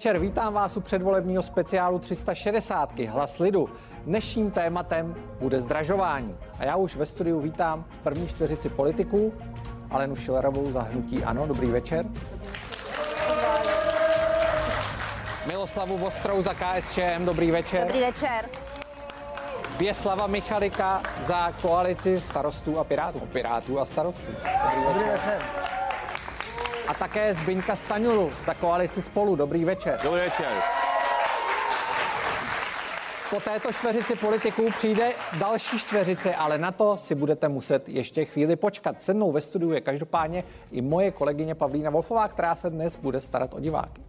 večer, vítám vás u předvolebního speciálu 360. Hlas lidu. Dnešním tématem bude zdražování. A já už ve studiu vítám první čtveřici politiků, Alenu Šilerovou za hnutí Ano. Dobrý večer. Miloslavu Vostrou za KSČM. Dobrý večer. Dobrý večer. Věslava Michalika za koalici starostů a pirátů. Pirátů a starostů. Dobrý večer. Dobrý večer. A také Zbyňka Staňuru za koalici Spolu. Dobrý večer. Dobrý večer. Po této čtveřici politiků přijde další čtveřice, ale na to si budete muset ještě chvíli počkat. Se mnou ve studiu je každopádně i moje kolegyně Pavlína Wolfová, která se dnes bude starat o diváky.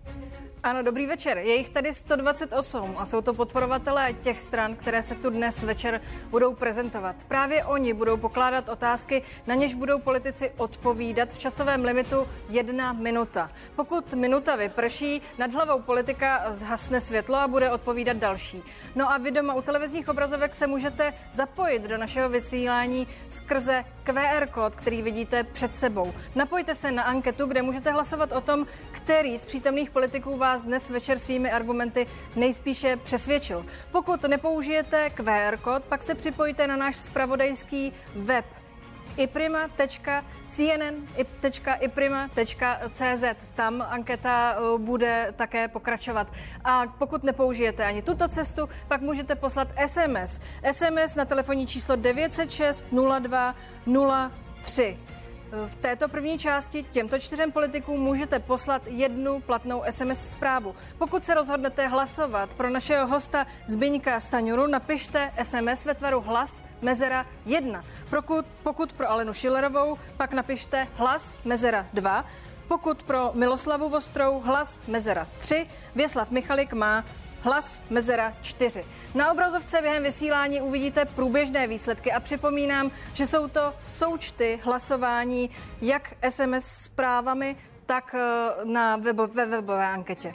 Ano, dobrý večer. Je jich tady 128 a jsou to podporovatelé těch stran, které se tu dnes večer budou prezentovat. Právě oni budou pokládat otázky, na něž budou politici odpovídat v časovém limitu jedna minuta. Pokud minuta vyprší, nad hlavou politika zhasne světlo a bude odpovídat další. No a vy doma u televizních obrazovek se můžete zapojit do našeho vysílání skrze QR kód, který vidíte před sebou. Napojte se na anketu, kde můžete hlasovat o tom, který z přítomných politiků vás dnes večer svými argumenty nejspíše přesvědčil. Pokud nepoužijete QR kód, pak se připojte na náš spravodajský web iprima.cnn.iprima.cz. Tam anketa uh, bude také pokračovat. A pokud nepoužijete ani tuto cestu, pak můžete poslat SMS. SMS na telefonní číslo 906 02 03. V této první části těmto čtyřem politikům můžete poslat jednu platnou SMS zprávu. Pokud se rozhodnete hlasovat pro našeho hosta Zbyňka Staňuru, napište SMS ve tvaru hlas mezera 1. Pokud, pokud pro Alenu Šilerovou, pak napište hlas mezera 2. Pokud pro Miloslavu Vostrou hlas mezera 3, Věslav Michalik má hlas mezera 4. Na obrazovce během vysílání uvidíte průběžné výsledky a připomínám, že jsou to součty hlasování jak SMS zprávami, tak eh, na webo, ve webové anketě.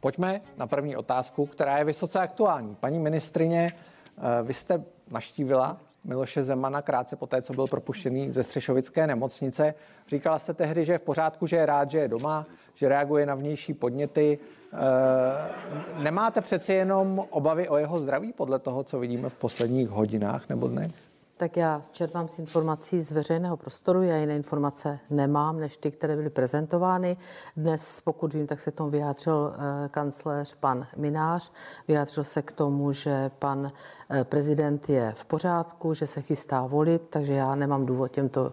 Pojďme na první otázku, která je vysoce aktuální. Paní ministrině, eh, vy jste naštívila Miloše Zemana krátce po té, co byl propuštěný ze Střešovické nemocnice. Říkala jste tehdy, že je v pořádku, že je rád, že je doma, že reaguje na vnější podněty. Eh, nemáte přeci jenom obavy o jeho zdraví podle toho, co vidíme v posledních hodinách nebo dnech? Tak já čerpám z informací z veřejného prostoru, já jiné informace nemám, než ty, které byly prezentovány. Dnes, pokud vím, tak se tomu vyjádřil eh, kancléř pan Minář, vyjádřil se k tomu, že pan eh, prezident je v pořádku, že se chystá volit, takže já nemám důvod těmto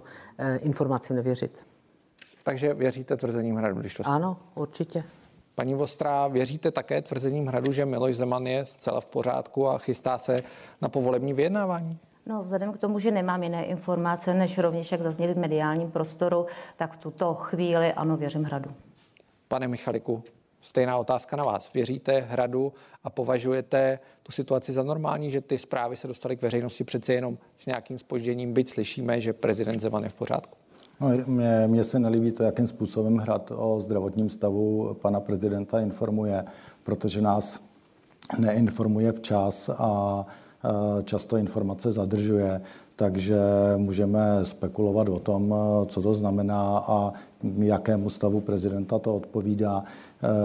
informacím nevěřit. Takže věříte tvrzením hradu, když to Ano, určitě. Paní Vostrá, věříte také tvrzením hradu, že Miloš Zeman je zcela v pořádku a chystá se na povolební vyjednávání? No, vzhledem k tomu, že nemám jiné informace, než rovněž jak zazněly v mediálním prostoru, tak v tuto chvíli ano, věřím hradu. Pane Michaliku, stejná otázka na vás. Věříte hradu a považujete tu situaci za normální, že ty zprávy se dostaly k veřejnosti přece jenom s nějakým spožděním, byť slyšíme, že prezident Zeman je v pořádku? No, mě, mně se nelíbí to, jakým způsobem hrad o zdravotním stavu pana prezidenta informuje, protože nás neinformuje včas a často informace zadržuje, takže můžeme spekulovat o tom, co to znamená a jakému stavu prezidenta to odpovídá.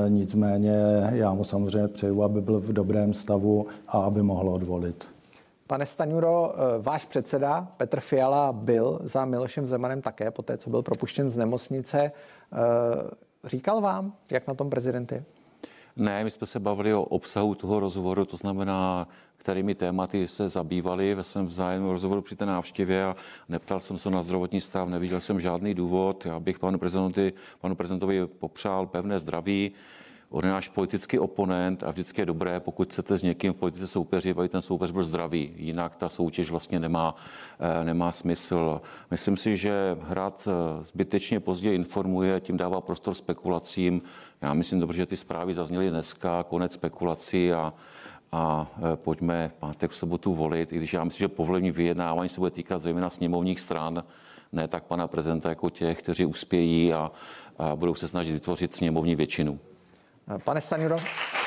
E, nicméně já mu samozřejmě přeju, aby byl v dobrém stavu a aby mohl odvolit. Pane Staňuro, eh, váš předseda Petr Fiala byl za Milošem Zemanem také, po té, co byl propuštěn z nemocnice. Eh, říkal vám, jak na tom prezident je? Ne, my jsme se bavili o obsahu toho rozhovoru, to znamená, kterými tématy se zabývali ve svém vzájemném rozhovoru při té návštěvě a neptal jsem se na zdravotní stav, neviděl jsem žádný důvod. Já bych panu prezidentovi, panu prezidentovi popřál pevné zdraví, On je náš politický oponent a vždycky je dobré, pokud chcete s někým v politice soupeřit, aby ten soupeř byl zdravý. Jinak ta soutěž vlastně nemá, eh, nemá smysl. Myslím si, že Hrad eh, zbytečně později informuje, tím dává prostor spekulacím. Já myslím dobře, že ty zprávy zazněly dneska, konec spekulací a, a eh, pojďme pátek v sobotu volit, i když já myslím, že povolení vyjednávání se bude týkat zejména sněmovních stran, ne tak pana prezidenta jako těch, kteří uspějí a, a budou se snažit vytvořit sněmovní většinu. Pane Stanjuro,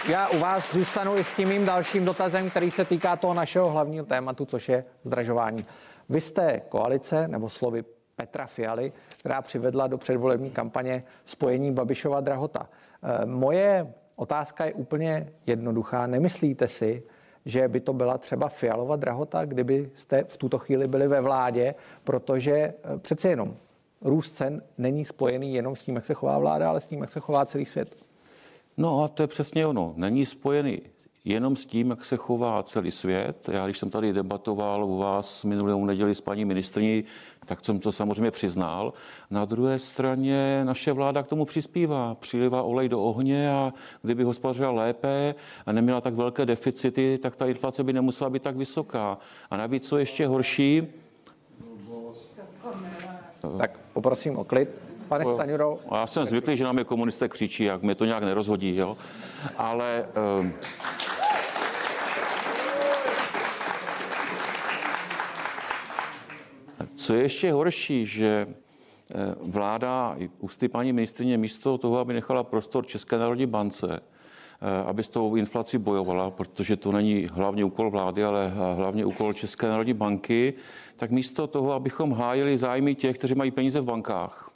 já u vás zůstanu i s tím mým dalším dotazem, který se týká toho našeho hlavního tématu, což je zdražování. Vy jste koalice, nebo slovy Petra Fialy, která přivedla do předvolební kampaně spojení Babišova drahota. Eh, moje Otázka je úplně jednoduchá. Nemyslíte si, že by to byla třeba fialová drahota, kdyby jste v tuto chvíli byli ve vládě, protože eh, přece jenom růst cen není spojený jenom s tím, jak se chová vláda, ale s tím, jak se chová celý svět. No a to je přesně ono. Není spojený jenom s tím, jak se chová celý svět. Já, když jsem tady debatoval u vás minulou neděli s paní ministrní, tak jsem to samozřejmě přiznal. Na druhé straně naše vláda k tomu přispívá. Přilivá olej do ohně a kdyby hospodařila lépe a neměla tak velké deficity, tak ta inflace by nemusela být tak vysoká. A navíc, co ještě horší, tak poprosím o klid. Pane Staňuro. Já jsem zvyklý, že nám je komunisté křičí, jak mě to nějak nerozhodí, jo. Ale um, Co je ještě horší, že eh, vláda, ústy paní ministrině, místo toho, aby nechala prostor České národní bance, eh, aby s tou inflací bojovala, protože to není hlavně úkol vlády, ale hlavně úkol České národní banky, tak místo toho, abychom hájili zájmy těch, kteří mají peníze v bankách,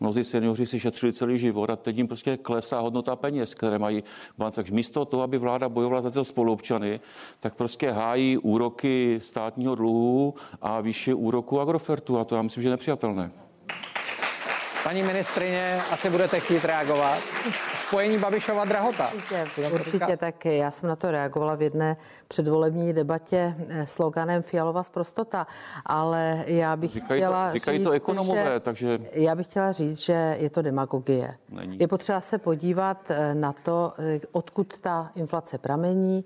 Mnozí seniori si šetřili celý život a teď jim prostě klesá hodnota peněz, které mají v bance. Místo toho, aby vláda bojovala za tyto spoluobčany, tak prostě hájí úroky státního dluhu a vyšší úroku Agrofertu a to já myslím, že je nepřijatelné. Paní ministrině, asi budete chtít reagovat. Spojení Babišova drahota. Určitě, určitě tak. Já jsem na to reagovala v jedné předvolební debatě eh, sloganem Fialova zprostota, ale já bych říkají chtěla to, říkají říct, to ekonomové, že, takže... Já bych chtěla říct, že je to demagogie. Není. Je potřeba se podívat eh, na to, eh, odkud ta inflace pramení,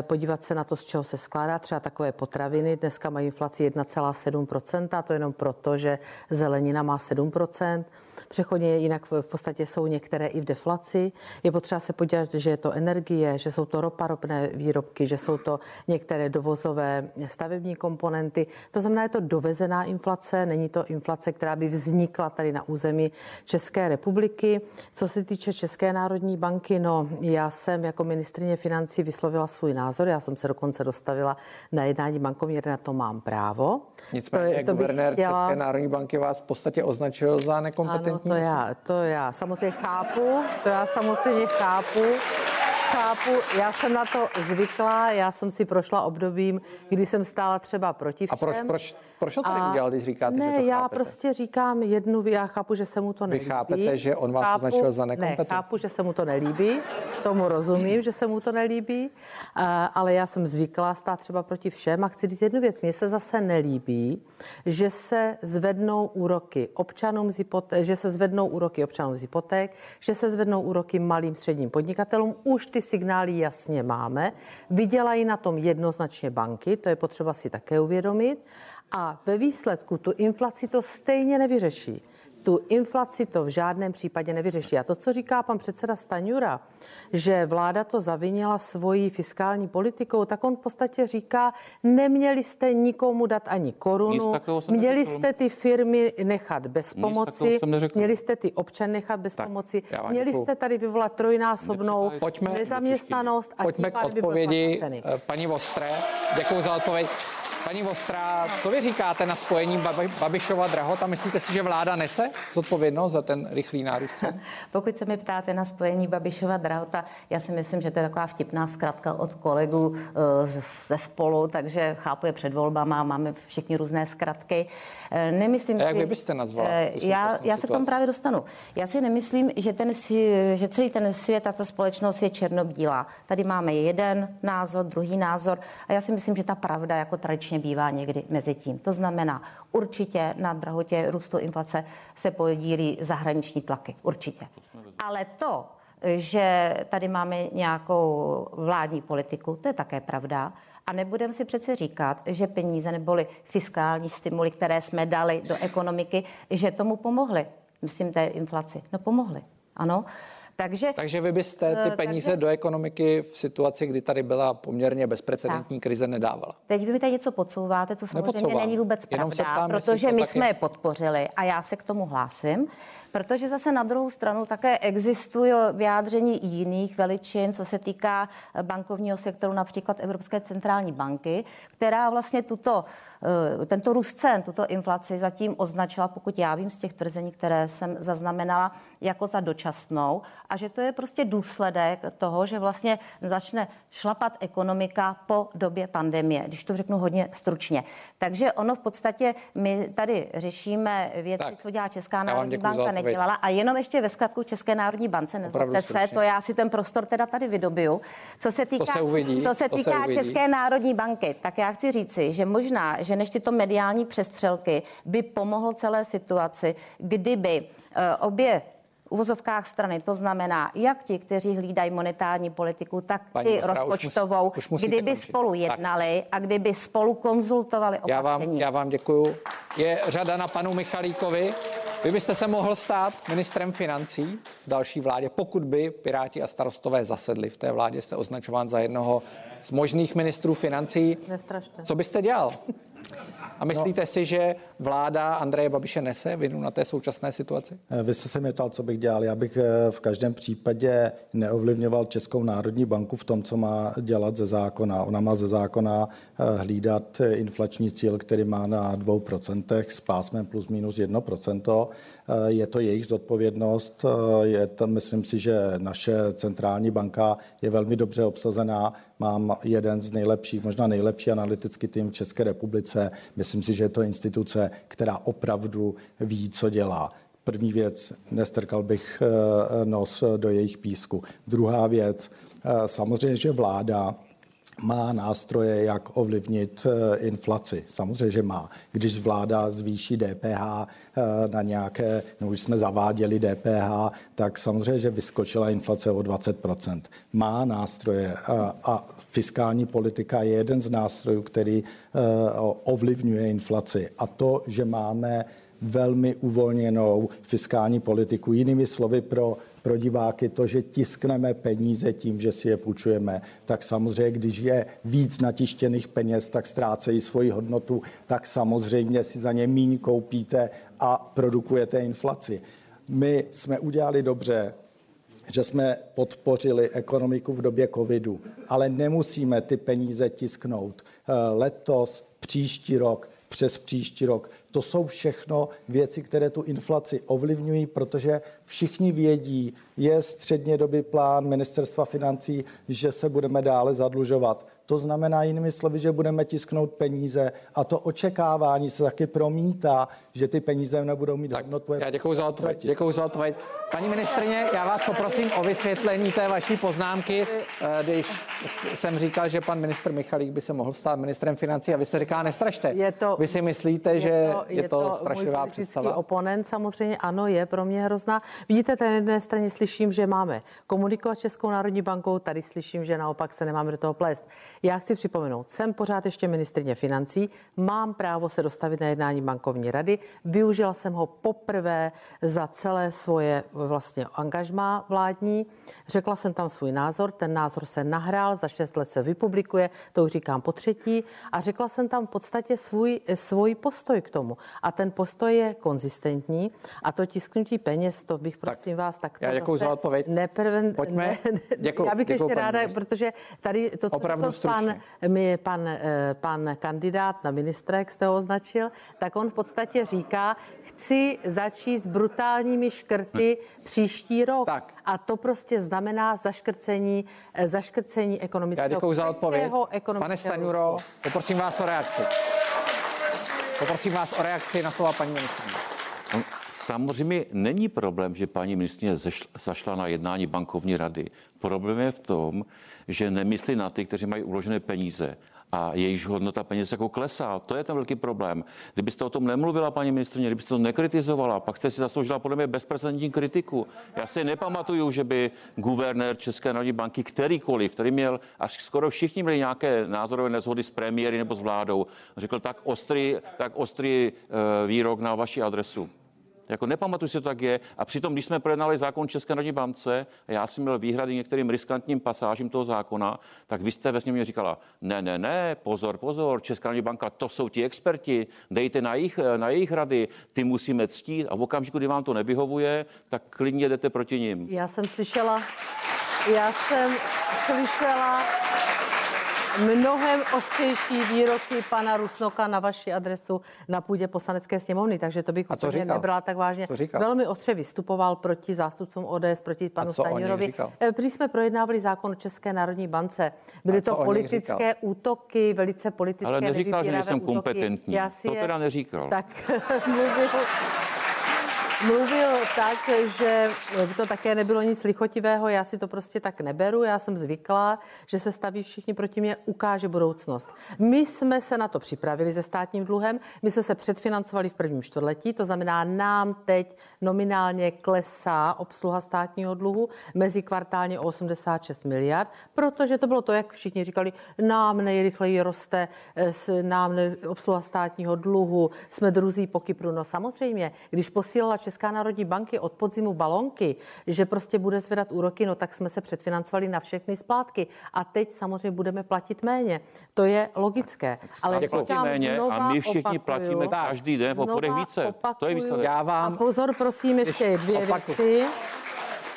podívat se na to, z čeho se skládá. Třeba takové potraviny dneska mají inflaci 1,7%, a to jenom proto, že zelenina má 7%. Přechodně jinak v podstatě jsou některé i v deflaci. Je potřeba se podívat, že je to energie, že jsou to ropa, ropné výrobky, že jsou to některé dovozové stavební komponenty. To znamená, je to dovezená inflace, není to inflace, která by vznikla tady na území České republiky. Co se týče České národní banky, no já jsem jako ministrině financí vyslovila svůj názor, já jsem se dokonce dostavila na jednání bankovní na to mám právo. Nicméně to, to guvernér chtěla... České národní banky vás v podstatě označil za nekompetentní ano, to já, to já samozřejmě chápu, to já samozřejmě chápu chápu, já jsem na to zvykla, já jsem si prošla obdobím, kdy jsem stála třeba proti všem. A proč, proč, proč to tady udělal, když říkáte, ne, že to já chápete? prostě říkám jednu, já chápu, že se mu to nelíbí. Vy chápete, že on vás chápu, označil za nekompetentní? Ne, chápu, že se mu to nelíbí, tomu rozumím, že se mu to nelíbí, ale já jsem zvykla stát třeba proti všem a chci říct jednu věc, mně se zase nelíbí, že se zvednou úroky občanům z hypoték, že se zvednou úroky občanům z hypoték, že se zvednou úroky malým středním podnikatelům, už ty signály jasně máme. Vydělají na tom jednoznačně banky, to je potřeba si také uvědomit. A ve výsledku tu inflaci to stejně nevyřeší tu inflaci to v žádném případě nevyřeší. A to, co říká pan předseda Staňura, že vláda to zavinila svojí fiskální politikou, tak on v podstatě říká, neměli jste nikomu dát ani korunu, měli jste ty firmy nechat bez Nic pomoci, měli jste ty občany nechat bez tak, pomoci, měli jste tady vyvolat trojnásobnou pojďme, nezaměstnanost a pojďme k odpovědi eh, paní Vostré. Děkuji za odpověď. Paní Vostrá, co vy říkáte na spojení Babišova drahota? Myslíte si, že vláda nese zodpovědnost za ten rychlý nárůst Pokud se mi ptáte na spojení Babišova drahota, já si myslím, že to je taková vtipná zkratka od kolegů eh, ze spolu, takže chápu je před volbama, máme všichni různé zkratky. Eh, nemyslím A jak si, vy byste nazval? Eh, já, já se k tomu právě dostanu. Já si nemyslím, že, ten, že celý ten svět a ta společnost je černobílá. Tady máme jeden názor, druhý názor a já si myslím, že ta pravda jako tradiční skutečně bývá někdy mezi tím. To znamená, určitě na drahotě růstu inflace se podílí zahraniční tlaky. Určitě. Ale to, že tady máme nějakou vládní politiku, to je také pravda. A nebudeme si přece říkat, že peníze neboli fiskální stimuly, které jsme dali do ekonomiky, že tomu pomohly. Myslím té inflaci. No pomohly. Ano. Takže, Takže vy byste ty eh, peníze takže, do ekonomiky v situaci, kdy tady byla poměrně bezprecedentní tak. krize, nedávala. Teď vy mi tady něco podsouváte, co samozřejmě Nepodsouvám. není vůbec pravda, ptám, protože my taky... jsme je podpořili a já se k tomu hlásím, protože zase na druhou stranu také existují vyjádření jiných veličin, co se týká bankovního sektoru, například Evropské centrální banky, která vlastně tuto, eh, tento růst cen, tuto inflaci zatím označila, pokud já vím z těch tvrzení, které jsem zaznamenala, jako za dočasnou a že to je prostě důsledek toho, že vlastně začne šlapat ekonomika po době pandemie, když to řeknu hodně stručně. Takže ono v podstatě, my tady řešíme věci, tak, co dělá Česká národní banka, nedělala a jenom ještě ve skladku České národní bance, nezlobte se, to já si ten prostor teda tady vydobiju. Co se týká, to se uvidí, co se týká se České národní banky, tak já chci říci, že možná, že než tyto mediální přestřelky by pomohlo celé situaci, kdyby eh, obě uvozovkách strany, to znamená jak ti, kteří hlídají monetární politiku, tak Paní i rozpočtovou, už, už kdyby končit. spolu jednali tak. a kdyby spolu konzultovali opatření. Já vám, já vám děkuju. Je řada na panu Michalíkovi. Vy byste se mohl stát ministrem financí v další vládě, pokud by Piráti a starostové zasedli v té vládě. Jste označován za jednoho z možných ministrů financí. Nestrašte. Co byste dělal? A myslíte no. si, že vláda Andreje Babiše nese vinu na té současné situaci? Eh, vy jste se mě ptal, co bych dělal. Já bych eh, v každém případě neovlivňoval Českou národní banku v tom, co má dělat ze zákona. Ona má ze zákona eh, hlídat inflační cíl, který má na 2% s pásmem plus minus 1%. Je to jejich zodpovědnost. Je to, myslím si, že naše centrální banka je velmi dobře obsazená. Mám jeden z nejlepších, možná nejlepší analytický tým v České republice. Myslím si, že je to instituce, která opravdu ví, co dělá. První věc, nestrkal bych eh, nos do jejich písku. Druhá věc, eh, samozřejmě, že vláda má nástroje, jak ovlivnit eh, inflaci. Samozřejmě, že má. Když vláda zvýší DPH na nějaké, no už jsme zaváděli DPH, tak samozřejmě, že vyskočila inflace o 20% Má nástroje a, a fiskální politika je jeden z nástrojů, který ovlivňuje inflaci. A to, že máme velmi uvolněnou fiskální politiku. Jinými slovy pro, pro diváky to, že tiskneme peníze tím, že si je půjčujeme, tak samozřejmě, když je víc natištěných peněz, tak ztrácejí svoji hodnotu, tak samozřejmě si za ně míň koupíte a produkujete inflaci. My jsme udělali dobře, že jsme podpořili ekonomiku v době covidu, ale nemusíme ty peníze tisknout. Eh, letos, příští rok, přes příští rok. To jsou všechno věci, které tu inflaci ovlivňují, protože všichni vědí, je střednědobý plán ministerstva financí, že se budeme dále zadlužovat. To znamená jinými slovy, že budeme tisknout peníze a to očekávání se taky promítá, že ty peníze nebudou mít hodnotu. Já děkuji za odpověď. Děkuji za odpověď. Paní ministrině, já vás poprosím o vysvětlení té vaší poznámky, eh, když jsem říkal, že pan ministr Michalík by se mohl stát ministrem financí a vy se říká nestrašte. Je to, vy si myslíte, je že to, je, je to, to strašlivá představa? oponent samozřejmě ano, je pro mě hrozná. Vidíte, na jedné straně slyším, že máme komunikovat s Českou národní bankou, tady slyším, že naopak se nemáme do toho plést. Já chci připomenout, jsem pořád ještě ministrině financí, mám právo se dostavit na jednání bankovní rady, využila jsem ho poprvé za celé svoje vlastně angažmá vládní, řekla jsem tam svůj názor, ten názor se nahrál, za šest let se vypublikuje, to už říkám po třetí, a řekla jsem tam v podstatě svůj, svůj postoj k tomu. A ten postoj je konzistentní a to tisknutí peněz, to bych prosím tak, vás tak Já děkuji za odpověď. Neprven, Pojďme. Ne, děkuji, já bych děkuji, ještě ráda, protože tady to, co Opravdu pan, mi, pan, eh, pan kandidát na ministra, jak jste ho označil, tak on v podstatě říká, chci začít s brutálními škrty hm. příští rok. Tak. A to prostě znamená zaškrcení, eh, zaškrcení ekonomického. Já děkuji za odpověď. Pane Staňuro, poprosím vás o reakci. Poprosím vás o reakci na slova paní ministrině. Samozřejmě není problém, že paní ministrině zašla na jednání bankovní rady. Problém je v tom, že nemyslí na ty, kteří mají uložené peníze a jejíž hodnota peněz jako klesá. To je ten velký problém. Kdybyste o tom nemluvila, paní ministrině, kdybyste to nekritizovala, pak jste si zasloužila podle mě bezprecedentní kritiku. Já si nepamatuju, že by guvernér České národní banky kterýkoliv, který měl, až skoro všichni měli nějaké názorové nezhody s premiéry nebo s vládou, řekl tak ostrý, tak ostrý uh, výrok na vaši adresu. Jako nepamatuju si, to tak je. A přitom, když jsme projednali zákon České národní bance, a já jsem měl výhrady některým riskantním pasážím toho zákona, tak vy jste ve sněmě říkala, ne, ne, ne, pozor, pozor, Česká národní banka, to jsou ti experti, dejte na jejich, na jejich rady, ty musíme ctít a v okamžiku, kdy vám to nevyhovuje, tak klidně jdete proti nim. Já jsem slyšela, já jsem slyšela mnohem ostřejší výroky pana Rusnoka na vaši adresu na půdě poslanecké sněmovny, takže to bych A co říkal? nebrala tak vážně. Co říkal? Velmi ostře vystupoval proti zástupcům ODS, proti panu Staňurovi. říkal? Eh, Když jsme projednávali zákon o České národní bance, byly to politické říkal? útoky, velice politické Ale neříkal, že nejsem útoky. kompetentní. Já si To teda neříkal. Tak mluvil, mluvil tak, že to také nebylo nic lichotivého, já si to prostě tak neberu, já jsem zvyklá, že se staví všichni proti mě, ukáže budoucnost. My jsme se na to připravili se státním dluhem, my jsme se předfinancovali v prvním čtvrtletí, to znamená, nám teď nominálně klesá obsluha státního dluhu mezi kvartálně o 86 miliard, protože to bylo to, jak všichni říkali, nám nejrychleji roste eh, nám obsluha státního dluhu, jsme druzí po Kypru. No samozřejmě, když posílala národní banky od podzimu balonky, že prostě bude zvedat úroky, no tak jsme se předfinancovali na všechny splátky. A teď samozřejmě budeme platit méně. To je logické. Ale Stát platí říkám méně a znova, my všichni opakuju, platíme každý den v obchodech více. To je opakuju. výsledek. Já vám, A pozor, prosím, ještě dvě opakuju. věci.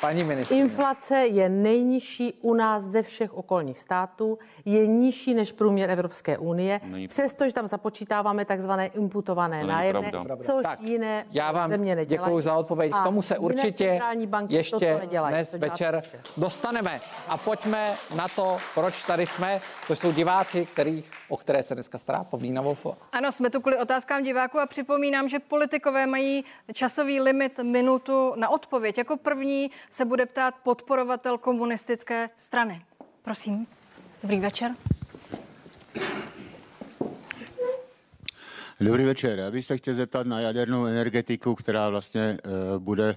Paní ministrině, Inflace je nejnižší u nás ze všech okolních států, je nižší než průměr Evropské unie, Není- přestože tam započítáváme takzvané imputované To není nájemné, pravda. což Tak, jiné já vám země nedělají. děkuji za odpověď. A K tomu se určitě centrální banky toto ještě nedělají, dnes večer naše. dostaneme. A pojďme na to, proč tady jsme. To jsou diváci, kterých, o které se dneska stará Pavlína Wolfová. Ano, jsme tu kvůli otázkám diváků a připomínám, že politikové mají časový limit minutu na odpověď. Jako první se bude ptát podporovatel komunistické strany. Prosím. Dobrý večer. Dobrý večer. Já bych se chtěl zeptat na jadernou energetiku, která vlastně eh, bude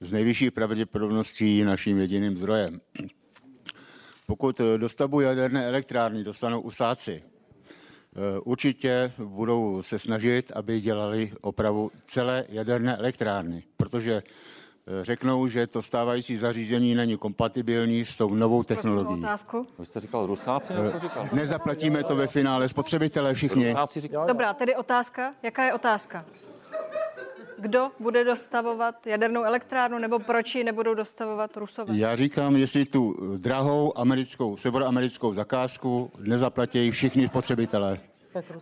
z nejvyšší pravděpodobností naším jediným zdrojem. Pokud eh, dostavbu jaderné elektrárny dostanou usáci, eh, určitě budou se snažit, aby dělali opravu celé jaderné elektrárny, protože řeknou, že to stávající zařízení není kompatibilní s tou novou technologií. Vy jste říkal Rusáci, nebo to říkal? Nezaplatíme to ve finále spotřebitelé všichni. Říkal. Dobrá, tedy otázka. Jaká je otázka? Kdo bude dostavovat jadernou elektrárnu nebo proč ji nebudou dostavovat Rusové? Já říkám, jestli tu drahou americkou, severoamerickou zakázku nezaplatí všichni spotřebitelé.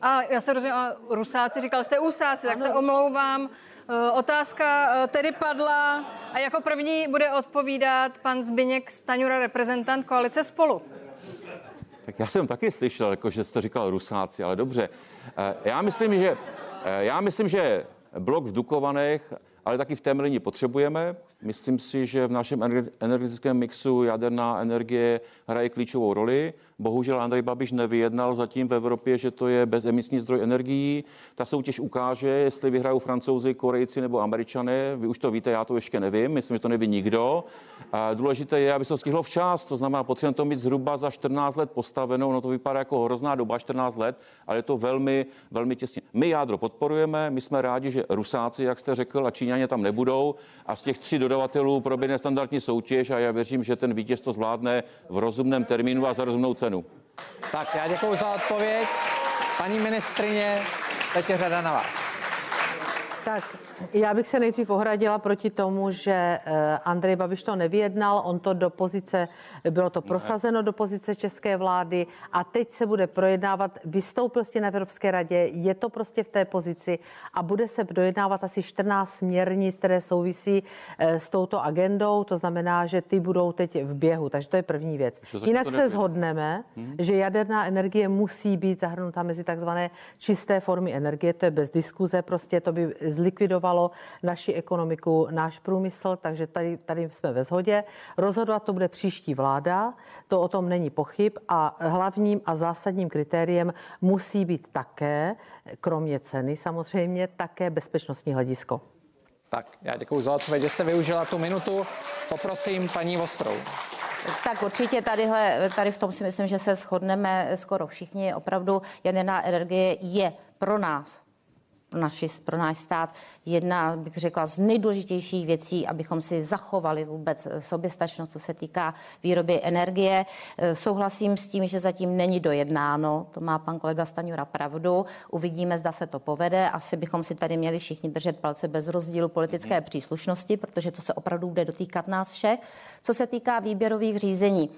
A já se rozumím, ale Rusáci, říkal jste Usáci, tak se omlouvám. Eh, Otázka eh, tedy padla a jako první bude odpovídat pan Zbyněk Staňura, reprezentant koalice Spolu. Tak já jsem taky slyšel, jako, že jste říkal Rusáci, ale dobře. Eh, Já myslím, že, já myslím, že blok v Dukovanech, ale taky v Temelini potřebujeme. Myslím si, že v našem ener- energetickém mixu jaderná energie hraje klíčovou roli. Bohužel Andrej Babiš nevyjednal zatím v Evropě, že to je bezemisní zdroj energií. Ta soutěž ukáže, jestli vyhrajou francouzi, korejci nebo američané. Vy už to víte, já to ještě nevím, myslím, že to neví nikdo. A důležité je, aby se to stihlo včas, to znamená, potřebujeme to mít zhruba za 14 let postaveno. No to vypadá jako hrozná doba, 14 let, ale je to velmi, velmi těsně. My jádro podporujeme, my jsme rádi, že Rusáci, jak jste řekl, a Číňané tam nebudou. A z těch tří dodavatelů proběhne standardní soutěž a já věřím, že ten vítěz to zvládne v rozumném termínu a za rozumnou cenu. Tak já děkuji za odpověď. Paní ministrině, teď je řada na vás. Tak já bych se nejdřív ohradila proti tomu, že eh, Andrej Babiš to nevyjednal, on to do pozice, bylo to prosazeno do pozice české vlády a teď se bude projednávat, vystoupil jste na Evropské radě, je to prostě v té pozici a bude se dojednávat asi 14 směrnic, které souvisí eh, s touto agendou, to znamená, že ty budou teď v běhu, takže to je první věc. Jinak se nebylo. shodneme, že jaderná energie musí být zahrnuta mezi takzvané čisté formy energie, to je bez diskuze, prostě to by zlikvidovalo naši ekonomiku, náš průmysl, takže tady, tady jsme ve shodě. Rozhodovat to bude příští vláda, to o tom není pochyb a hlavním a zásadním kritériem musí být také, kromě ceny samozřejmě, také bezpečnostní hledisko. Tak, já děkuji za odpověď, že jste využila tu minutu. Poprosím paní Vostrou. Tak určitě tadyhle, tady v tom si myslím, že se shodneme skoro všichni. Opravdu jaderná energie je pro nás pro, naši, pro náš stát jedna, bych řekla, z nejdůležitějších věcí, abychom si zachovali vůbec soběstačnost, co se týká výroby energie. E, Souhlasím s tím, že zatím není dojednáno, to má pan kolega Staňura pravdu. Uvidíme, zda se to povede. Asi bychom si tady měli všichni držet palce bez rozdílu politické příslušnosti, protože to se opravdu bude dotýkat nás všech. Co se týká výběrových řízení,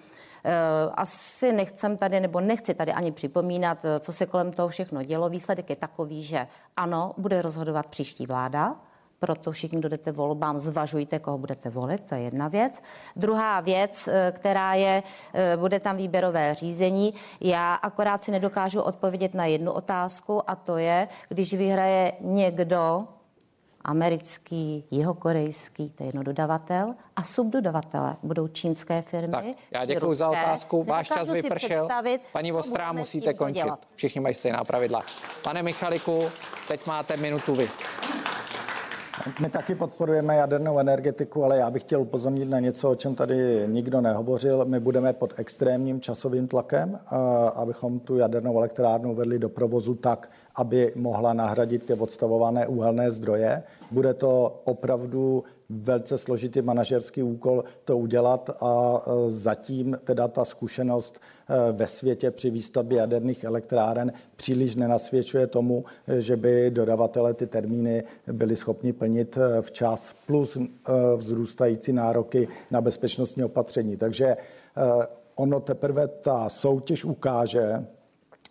Asi nechcem tady, nebo nechci tady ani připomínat, co se kolem toho všechno dělo. Výsledek je takový, že ano, bude rozhodovat příští vláda, proto všichni, kdo jdete volbám, zvažujte, koho budete volit, to je jedna věc. Druhá věc, eh, která je, eh, bude tam výběrové řízení. Já akorát si nedokážu odpovědět na jednu otázku a to je, když vyhraje někdo, americký, jihokorejský, to je jedno dodavatel, a subdodavatele budou čínské firmy. Tak, já děkuji za otázku. Váš čas vypršel. Paní Vostrá, musíte končit. Všichni mají stejná pravidla. Pane Michaliku, teď máte minutu vy. My taky podporujeme jadernou energetiku, ale já bych chtěl upozornit na něco, o čem tady nikdo nehovořil. My budeme pod extrémním časovým tlakem, abychom tu jadernou elektrárnu vedli do provozu tak, aby mohla nahradit ty odstavované uhelné zdroje. Bude to opravdu velice složitý manažerský úkol to udělat a e, zatím teda ta zkušenost e, ve světě při výstavbě jaderných elektráren příliš nenasvědčuje tomu, e, že by dodavatele ty termíny byli schopni plnit včas plus vzrůstající nároky na bezpečnostní opatření. Takže ono teprve ta soutěž ukáže,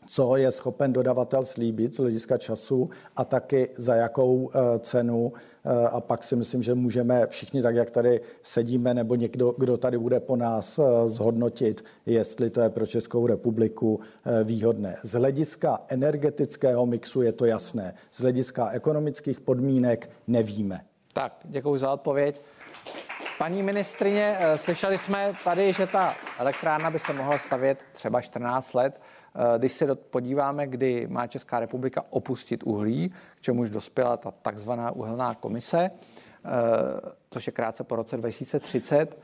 co je schopen dodavatel slíbit z hlediska času a taky za jakou eh, cenu. Eh, a pak si myslím, že můžeme všichni, tak jak tady sedíme, nebo někdo, kdo tady bude po nás eh, zhodnotit, jestli to je pro Českou republiku výhodné. Z hlediska energetického mixu je to jasné. Z hlediska ekonomických podmínek nevíme. Tak, děkuji za odpověď. Paní ministrině, slyšeli jsme tady, že ta elektrárna by se mohla stavět třeba 14 let. Eh, když se podíváme, kdy má Česká republika opustit uhlí, k čemuž dospěla ta takzvaná uhelná komise, eh, což je krátce po roce 2030,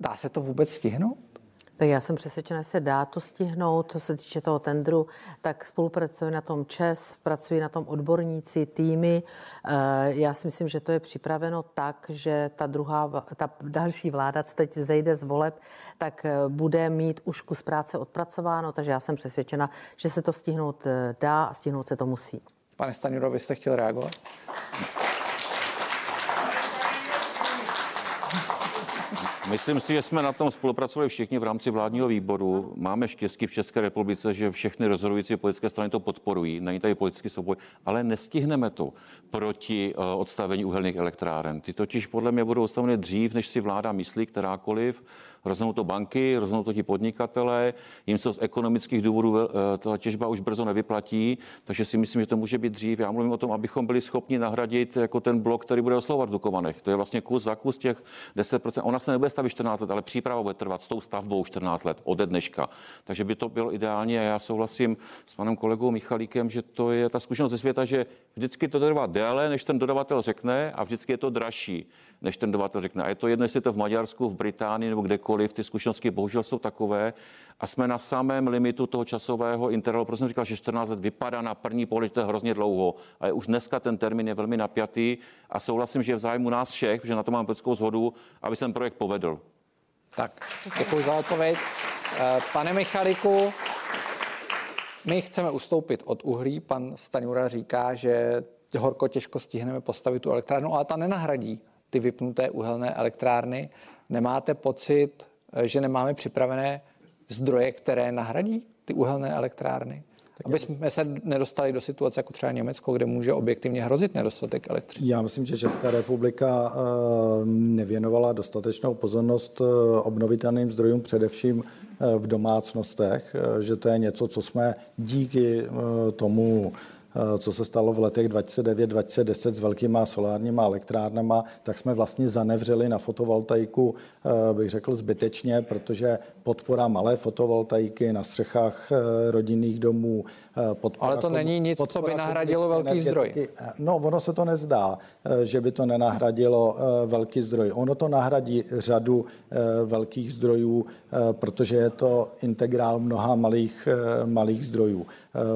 dá se to vůbec stihnout? Tak já jsem přesvědčena, že se dá to stihnout. Co se týče toho tendru, tak spolupracuje na tom ČES, pracují na tom odborníci, týmy. Eh, já si myslím, že to je připraveno tak, že ta druhá, ta další vláda, co teď zejde z voleb, tak eh, bude mít už kus práce odpracováno, takže já jsem přesvědčena, že se to stihnout eh, dá a stihnout se to musí. Pane Stanjuro, vy jste chtěl reagovat? Myslím si, že jsme na tom spolupracovali všichni v rámci vládního výboru. Máme štěstí v České republice, že všechny rozhodující politické strany to podporují. Není tady politický souboj, ale nestihneme to proti uh, odstavení uhelných elektráren. Ty totiž podle mě budou odstaveny dřív, než si vláda myslí, kterákoliv. Rozhodnou to banky, rozhodnou to ti podnikatelé, jim se z ekonomických důvodů uh, ta těžba už brzo nevyplatí, takže si myslím, že to může být dřív. Já mluvím o tom, abychom byli schopni nahradit jako ten blok, který bude oslovovat v Dukovanech. To je vlastně kus za kus těch 10%. Ona se nebude stavit 14 let, ale příprava bude trvat s tou stavbou 14 let ode dneška. Takže by to bylo ideálně. Já souhlasím s panem kolegou Michalíkem, že to je ta zkušenost ze světa, že vždycky to trvá déle, než ten dodavatel řekne a vždycky je to dražší, než ten dodavatel řekne. A je to jedno, jestli je to v Maďarsku, v Británii nebo kdekoliv. Ty zkušenosti bohužel jsou takové a jsme na samém limitu toho časového intervalu. Proto jsem říkal, že 14 let vypadá na první pohled, že to je hrozně dlouho. A už dneska ten termín je velmi napjatý a souhlasím, že je v zájmu nás všech, že na to máme politickou zhodu, aby se ten projekt povedl. Tak, děkuji za odpověď. Eh, pane Michaliku, my chceme ustoupit od uhlí. Pan Staňura říká, že horko těžko stihneme postavit tu elektrárnu, ale ta nenahradí ty vypnuté uhelné elektrárny. Nemáte pocit, eh, že nemáme připravené zdroje, které nahradí ty uhelné elektrárny? Tak aby jsme se nedostali do situace jako třeba Německo, kde může objektivně hrozit nedostatek elektřiny. Já myslím, že Česká republika eh, nevěnovala dostatečnou pozornost eh, obnovitelným zdrojům, především v domácnostech, že to je něco, co jsme díky tomu co se stalo v letech 2009-2010 s velkýma solárníma elektrárnama, tak jsme vlastně zanevřeli na fotovoltaiku, eh, bych řekl zbytečně, protože podpora malé fotovoltaiky na střechách eh, rodinných domů, podpora... Ale to není nic, co by nahradilo velký zdroj. No, ono se to nezdá, že by to nenahradilo velký zdroj. Ono to nahradí řadu velkých zdrojů, protože je to integrál mnoha malých, malých zdrojů.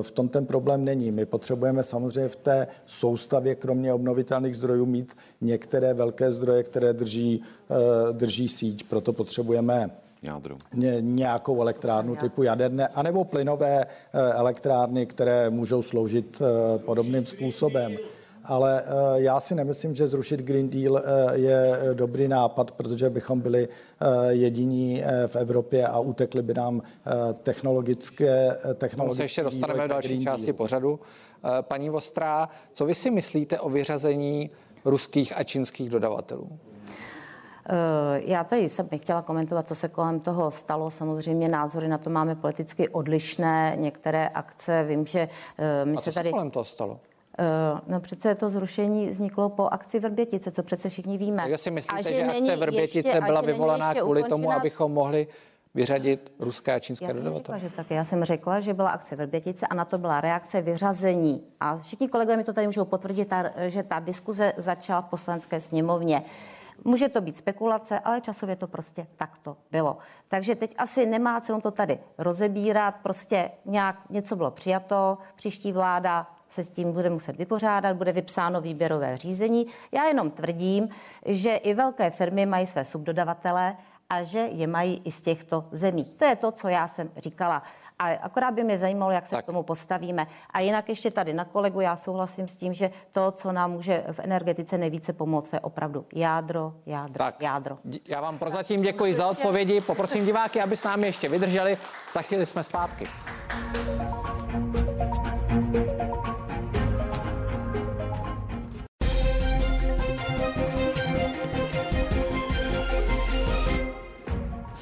V tom ten problém není. My potřebujeme samozřejmě v té soustavě, kromě obnovitelných zdrojů, mít některé velké zdroje, které drží, eh, drží síť. Proto potřebujeme jádro. Ně, nějakou elektrárnu typu jaderné, anebo plynové eh, elektrárny, které můžou sloužit eh, podobným způsobem. ale já si nemyslím, že zrušit Green Deal je dobrý nápad, protože bychom byli jediní v Evropě a utekli by nám technologické... technologické se ještě dostaneme v další části pořadu. Paní Vostrá, co vy si myslíte o vyřazení ruských a čínských dodavatelů? Eh, já tady jsem nechtěla komentovat, co se kolem toho stalo. Samozřejmě názory na to máme politicky odlišné. Některé akce, vím, že eh, my a se tady... kolem toho stalo? Eh, no přece to zrušení vzniklo po akci Vrbětice, co přece všichni víme. Takže si myslíte, že, že akce Vrbětice ještě, byla vyvolaná kvůli ukončená... tomu, abychom mohli vyřadit ruské a čínské dodavatele? že tak. Já jsem řekla, že byla akce Vrbětice a na to byla reakce vyřazení. A všichni kolegové mi to tady můžou potvrdit, že ta diskuze začala v poslanské sněmovně. Může to být spekulace, ale časově to prostě takto bylo. Takže teď asi nemá cenu to tady rozebírat, prostě nějak něco bylo přijato, příští vláda se s tím bude muset vypořádat, bude vypsáno výběrové řízení. Já jenom tvrdím, že i velké firmy mají své subdodavatele a že je mají i z těchto zemí. To je to, co já jsem říkala. A akorát by mě zajímalo, jak se tak. k tomu postavíme. A jinak ještě tady na kolegu, já souhlasím s tím, že to, co nám může v energetice nejvíce pomoct, je opravdu jádro, jádro, tak. jádro. Já vám prozatím děkuji za odpovědi. Poprosím diváky, aby s námi ještě vydrželi. Za chvíli jsme zpátky.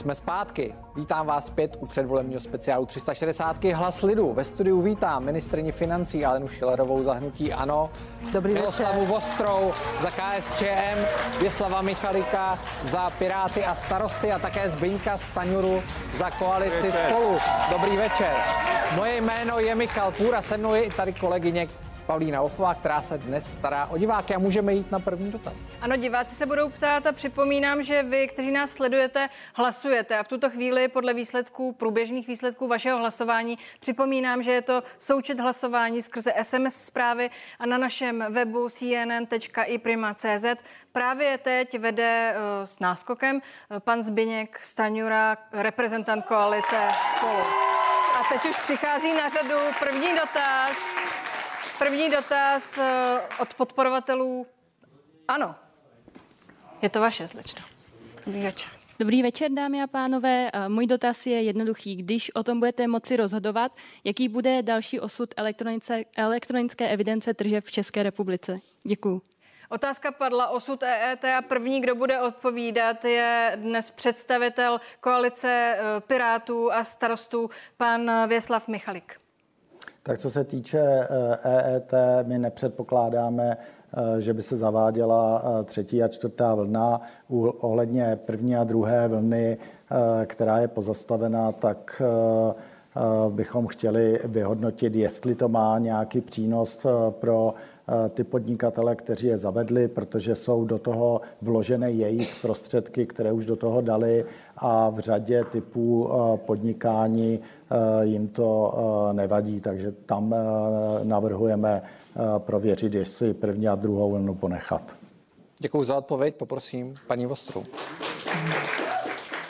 Jsme zpátky. Vítám vás zpět u předvolebního speciálu 360. Hlas lidu. Ve studiu vítám ministrní financí Alenu Šilerovou za hnutí ANO, Dobrý Miloslavu večer. Vostrou za KSČM, Věslava Michalika za Piráty a starosty a také Zbyňka Staňuru za koalici Spolu. Dobrý večer. Moje jméno je Michal Půra, se mnou je i tady kolegyně Pavlína Ofová, která se dnes stará o diváky a můžeme jít na první dotaz. Ano, diváci se budou ptát a připomínám, že vy, kteří nás sledujete, hlasujete a v tuto chvíli podle výsledků, průběžných výsledků vašeho hlasování, připomínám, že je to součet hlasování skrze SMS zprávy a na našem webu cnn.iprima.cz právě teď vede uh, s náskokem uh, pan Zbyněk Staňura, reprezentant koalice Spolu. A teď už přichází na řadu první dotaz. První dotaz eh, od podporovatelů. Ano, je to vaše, slečno. Dobrý večer. Dobrý večer, dámy a pánové. Eh, můj dotaz je jednoduchý. Když o tom budete moci rozhodovat, jaký bude další osud elektronice, elektronické evidence tržeb v České republice? Děkuji. Otázka padla osud EET a první, kdo bude odpovídat, je dnes představitel koalice eh, Pirátů a starostů, pan Věslav Michalik. Tak co se týče EET, eh, e my nepředpokládáme, eh, že by se zaváděla eh, třetí a čtvrtá vlna. Ohledně první a druhé vlny, která je pozastavená, tak bychom chtěli vyhodnotit, jestli to má nějaký přínos pro ty podnikatele, kteří je zavedli, protože jsou do toho vložené jejich prostředky, které už do toho dali a v řadě typů eh, podnikání eh, jim to nevadí, takže tam navrhujeme prověřit, jestli první a druhou vlnu ponechat. Děkuji za odpověď, poprosím paní Vostru.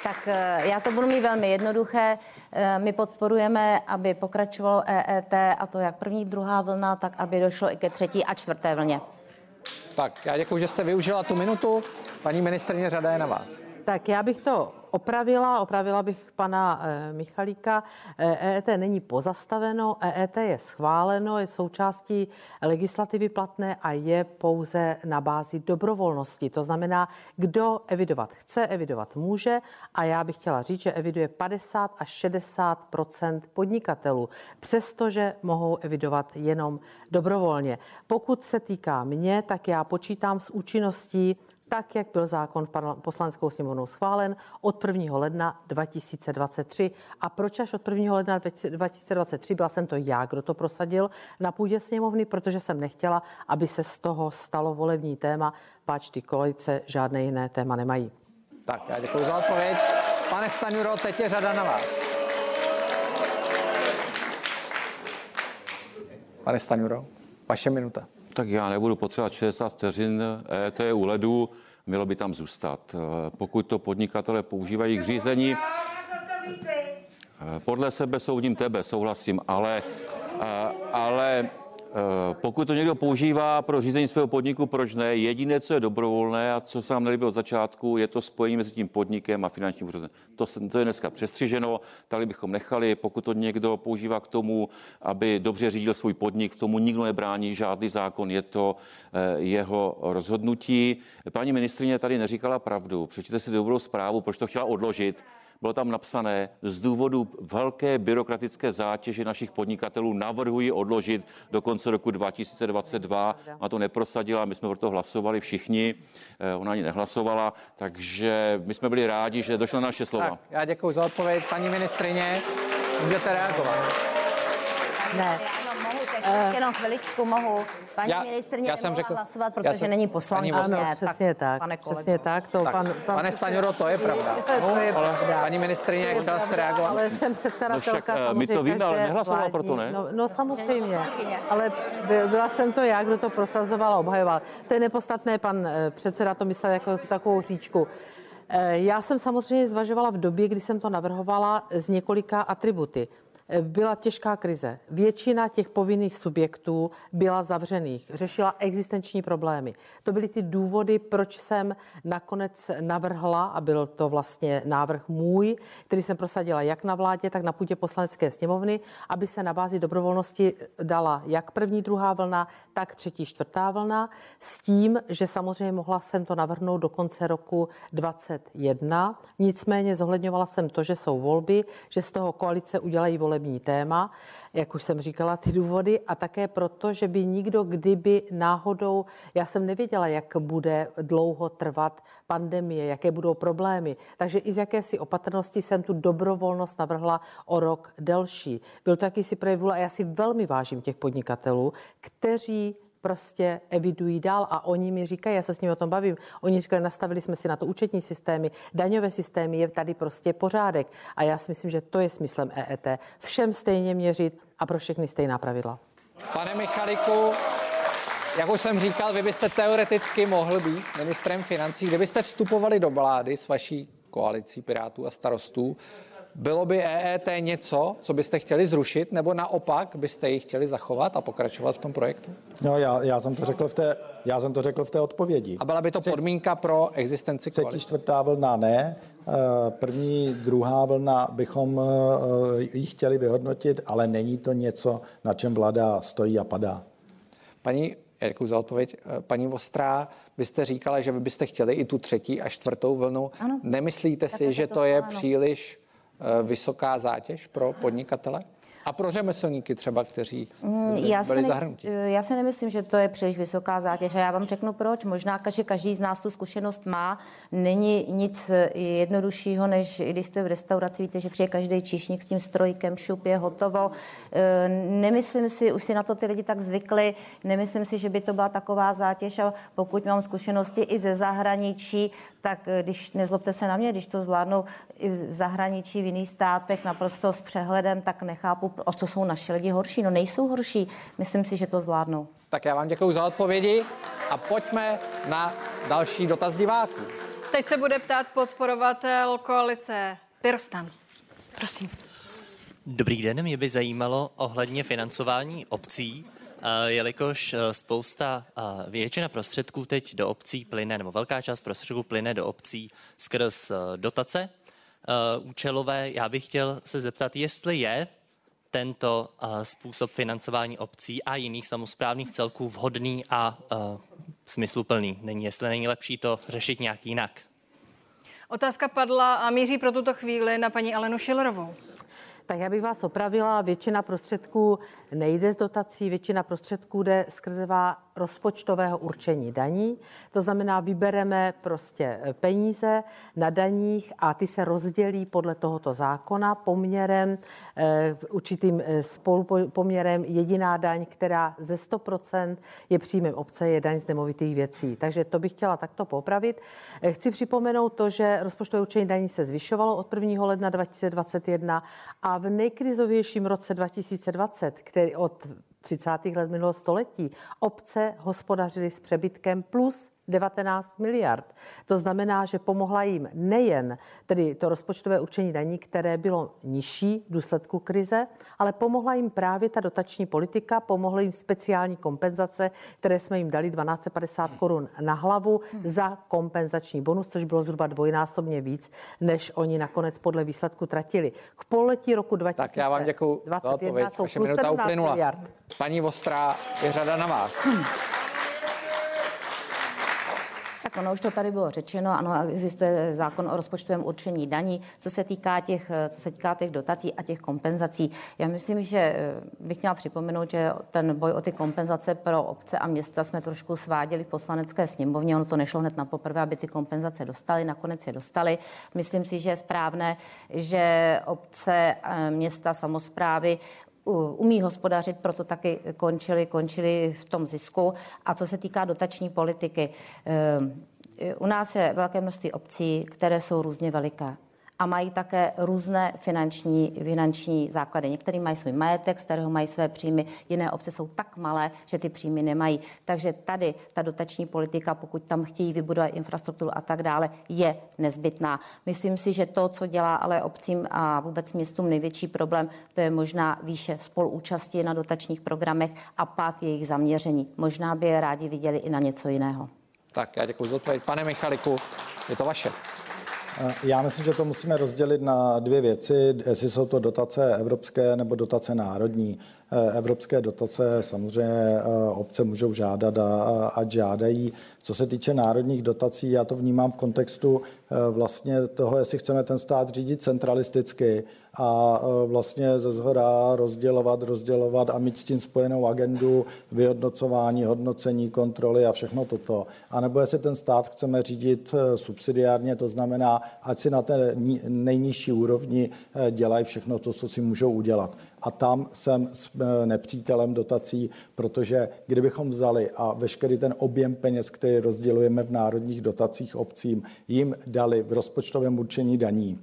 Tak eh, já to budu mít velmi jednoduché. Eh, my podporujeme, aby pokračovalo EET a to jak první, druhá vlna, tak aby došlo i ke třetí a čtvrté vlně. Tak já děkuji, že jste využila tu minutu. Paní ministrně, řada je na vás. Tak já bych to opravila, opravila bych pana e, Michalíka. EET e není pozastaveno, EET je schváleno, je součástí legislativy platné a je pouze na bázi dobrovolnosti. To znamená, kdo evidovat chce, evidovat může a já bych chtěla říct, že eviduje 50 až 60% podnikatelů, přestože mohou evidovat jenom dobrovolně. Pokud se týká mě, tak já počítám s účinností tak, jak byl zákon v poslaneckou sněmovnou schválen od 1. ledna 2023. A proč až od 1. ledna 2023? Byla jsem to já, kdo to prosadil na půdě sněmovny, protože jsem nechtěla, aby se z toho stalo volební téma, páč ty kolejce žádné jiné téma nemají. Tak, já děkuji za odpověď. Pane Staňuro, teď je řada na vás. Pane Staňuro, vaše minuta tak já nebudu potřebovat 60 vteřin EET u ledu, mělo by tam zůstat. Eh, pokud to podnikatele používají k řízení, eh, podle sebe soudím tebe, souhlasím, ale, eh, ale pokud to někdo používá pro řízení svého podniku, proč ne? Jediné, co je dobrovolné a co se nám nelíbilo od začátku, je to spojení mezi tím podnikem a finančním úřadem. To, se, to je dneska přestřiženo, tady bychom nechali. Pokud to někdo používá k tomu, aby dobře řídil svůj podnik, v tomu nikdo nebrání žádný zákon, je to eh, jeho rozhodnutí. Paní ministrině tady neříkala pravdu. Přečtěte si dobrou zprávu, proč to chtěla odložit bylo tam napsané, z důvodu velké byrokratické zátěže našich podnikatelů navrhuji odložit do konce roku 2022. A to neprosadila, my jsme pro to hlasovali všichni, eh, ona ani nehlasovala, takže my jsme byli rádi, že došlo na naše slova. Tak, já děkuji za odpověď, paní ministrině. Můžete reagovat. Ne, Uh, jenom chviličku mohu. Paní já, ministrně já jsem řekl, hlasovat, protože jsem, není poslanec. Ano, přesně tak. tak přesně tak. To tak pan, pan, pane Staňuro, to je pravda. To je, je pravda. Paní ministrině, jak chtěla jste reagovat? Ale jsem předkladatelka no My to víme, ale nehlasovala pro to, ne? No, no samozřejmě, ale byla jsem to já, kdo to prosazoval a obhajoval. To je nepodstatné, pan eh, předseda to myslel jako takovou říčku. Eh, já jsem samozřejmě zvažovala v době, kdy jsem to navrhovala z několika atributy byla těžká krize. Většina těch povinných subjektů byla zavřených, řešila existenční problémy. To byly ty důvody, proč jsem nakonec navrhla, a byl to vlastně návrh můj, který jsem prosadila jak na vládě, tak na půdě poslanecké sněmovny, aby se na bázi dobrovolnosti dala jak první, druhá vlna, tak třetí, čtvrtá vlna, s tím, že samozřejmě mohla jsem to navrhnout do konce roku 2021. Nicméně zohledňovala jsem to, že jsou volby, že z toho koalice udělají volby volební téma, jak už jsem říkala, ty důvody a také proto, že by nikdo, kdyby náhodou, já jsem nevěděla, jak bude dlouho trvat pandemie, jaké budou problémy, takže i z jakési opatrnosti jsem tu dobrovolnost navrhla o rok delší. Byl to jakýsi projev a já si velmi vážím těch podnikatelů, kteří prostě evidují dál a oni mi říkají, já se s nimi o tom bavím, oni říkají, nastavili jsme si na to účetní systémy, daňové systémy, je tady prostě pořádek a já si myslím, že to je smyslem EET. Všem stejně měřit a pro všechny stejná pravidla. Pane Michaliku, jak už jsem říkal, vy byste teoreticky mohl být ministrem financí, kdybyste vstupovali do vlády s vaší koalicí Pirátů a starostů, bylo by EET něco, co byste chtěli zrušit, nebo naopak byste ji chtěli zachovat a pokračovat v tom projektu? No, já, já, jsem, to řekl v té, já jsem to řekl v té odpovědi. A byla by to podmínka pro existenci koalice? Třetí, čtvrtá vlna ne. Eh, první, druhá vlna bychom eh, ji chtěli vyhodnotit, ale není to něco, na čem vláda stojí a padá. Paní Děkuji za odpověď. Eh, paní Vostrá, byste říkala, že vy byste chtěli i tu třetí a čtvrtou vlnu. Ano. Nemyslíte tak si, že to, to je ano. příliš vysoká zátěž pro podnikatele? A pro řemeslníky třeba, kteří mm, já byli ne, zahrnutí? Eh, já si nemyslím, že to je příliš vysoká zátěž a já vám řeknu proč. Možná, že každý z nás tu zkušenost má. Není nic eh, jednoduššího, než když jste v restauraci, víte, že přijde každý číšník s tím strojkem, šup je hotovo. Nemyslím si, už si na to ty lidi tak zvykli, nemyslím si, že by to byla taková zátěž a pokud mám zkušenosti i ze zahraničí, tak eh, když nezlobte se na mě, když to zvládnou i v zahraničí, v jiných státech naprosto s přehledem, tak nechápu, o co jsou naše lidi horší. No nejsou horší, myslím si, že to zvládnou. Tak já vám děkuji za odpovědi a pojďme na další dotaz diváků. Teď se bude ptát podporovatel koalice Pirstan. Prosím. Dobrý den, mě by zajímalo ohledně financování obcí jelikož e, spousta, většina prostředků teď do obcí plyne, nebo velká část prostředků plyne do obcí skrz e, dotace e, účelové. Já bych chtěl se zeptat, jestli je tento způsob financování obcí a jiných samozprávných celků vhodný a smysluplný. Není, jestli není lepší to řešit nějak jinak. Otázka padla a míří pro tuto chvíli na paní Alenu Šilerovou. Tak já bych vás opravila, většina prostředků nejde z dotací, většina prostředků jde skrze rozpočtového určení daní. To znamená, vybereme prostě e, peníze na daních a ty se rozdělí podle tohoto zákona poměrem, e, určitým e, spolupoměrem. Jediná daň, která ze 100% je příjmem obce, je daň z nemovitých věcí. Takže to bych chtěla takto popravit. Chci připomenout to, že rozpočtové určení daní se zvyšovalo od 1. ledna 2021 a v nejkrizovějším roce 2020, který od 30. let minulého století obce hospodařily s přebytkem plus 19 miliard. To znamená, že pomohla jim nejen tedy to rozpočtové určení daní, které bylo nižší v důsledku krize, ale pomohla jim právě ta dotační politika, pomohla jim speciální kompenzace, které jsme jim dali 1250 korun na hlavu za kompenzační bonus, což bylo zhruba dvojnásobně víc, než oni nakonec podle výsledku tratili. K poletí roku 2021 tak já vám za odpověď. jsou plus 17 miliard. Paní Vostrá, je řada na vás. Hmm. Tak ono už to tady bylo řečeno, ano, existuje zákon o rozpočtovém určení daní, co se týká těch, co se týká těch dotací a těch kompenzací. Já myslím, že eh, bych měla připomenout, že ten boj o ty kompenzace pro obce a města jsme trošku sváděli v poslanecké sněmovně. Ono to nešlo hned na poprvé, aby ty kompenzace dostali, nakonec je dostali. Myslím si, že je správné, že obce, města, samozprávy umí hospodařit, proto taky končili, končili v tom zisku. A co se týká dotační politiky, eh, u nás je velké množství obcí, které jsou různě veliké a mají také různé finanční, finanční základy. Některý mají svůj majetek, z kterého mají své příjmy, jiné obce jsou tak malé, že ty příjmy nemají. Takže tady ta dotační politika, pokud tam chtějí vybudovat infrastrukturu a tak dále, je nezbytná. Myslím si, že to, co dělá ale obcím a vůbec městům největší problém, to je možná výše spoluúčasti na dotačních programech a pak jejich zaměření. Možná by je rádi viděli i na něco jiného. Tak já děkuji za odpověď. Pane Michaliku, je to vaše. Já myslím, že to musíme rozdělit na dvě věci, jestli jsou to dotace evropské nebo dotace národní. Eh, evropské dotace samozřejmě eh, obce můžou žádat a ať žádají. Co se týče národních dotací, já to vnímám v kontextu eh, vlastně toho, jestli chceme ten stát řídit centralisticky a vlastně ze zhora rozdělovat, rozdělovat a mít s tím spojenou agendu vyhodnocování, hodnocení, kontroly a všechno toto. A nebo jestli ten stát chceme řídit subsidiárně, to znamená, ať si na té nejnižší úrovni dělají všechno to, co si můžou udělat. A tam jsem Eh, nepřítelem dotací, protože kdybychom vzali a veškerý ten objem peněz, který rozdělujeme v národních dotacích obcím, jim dali v rozpočtovém určení daní,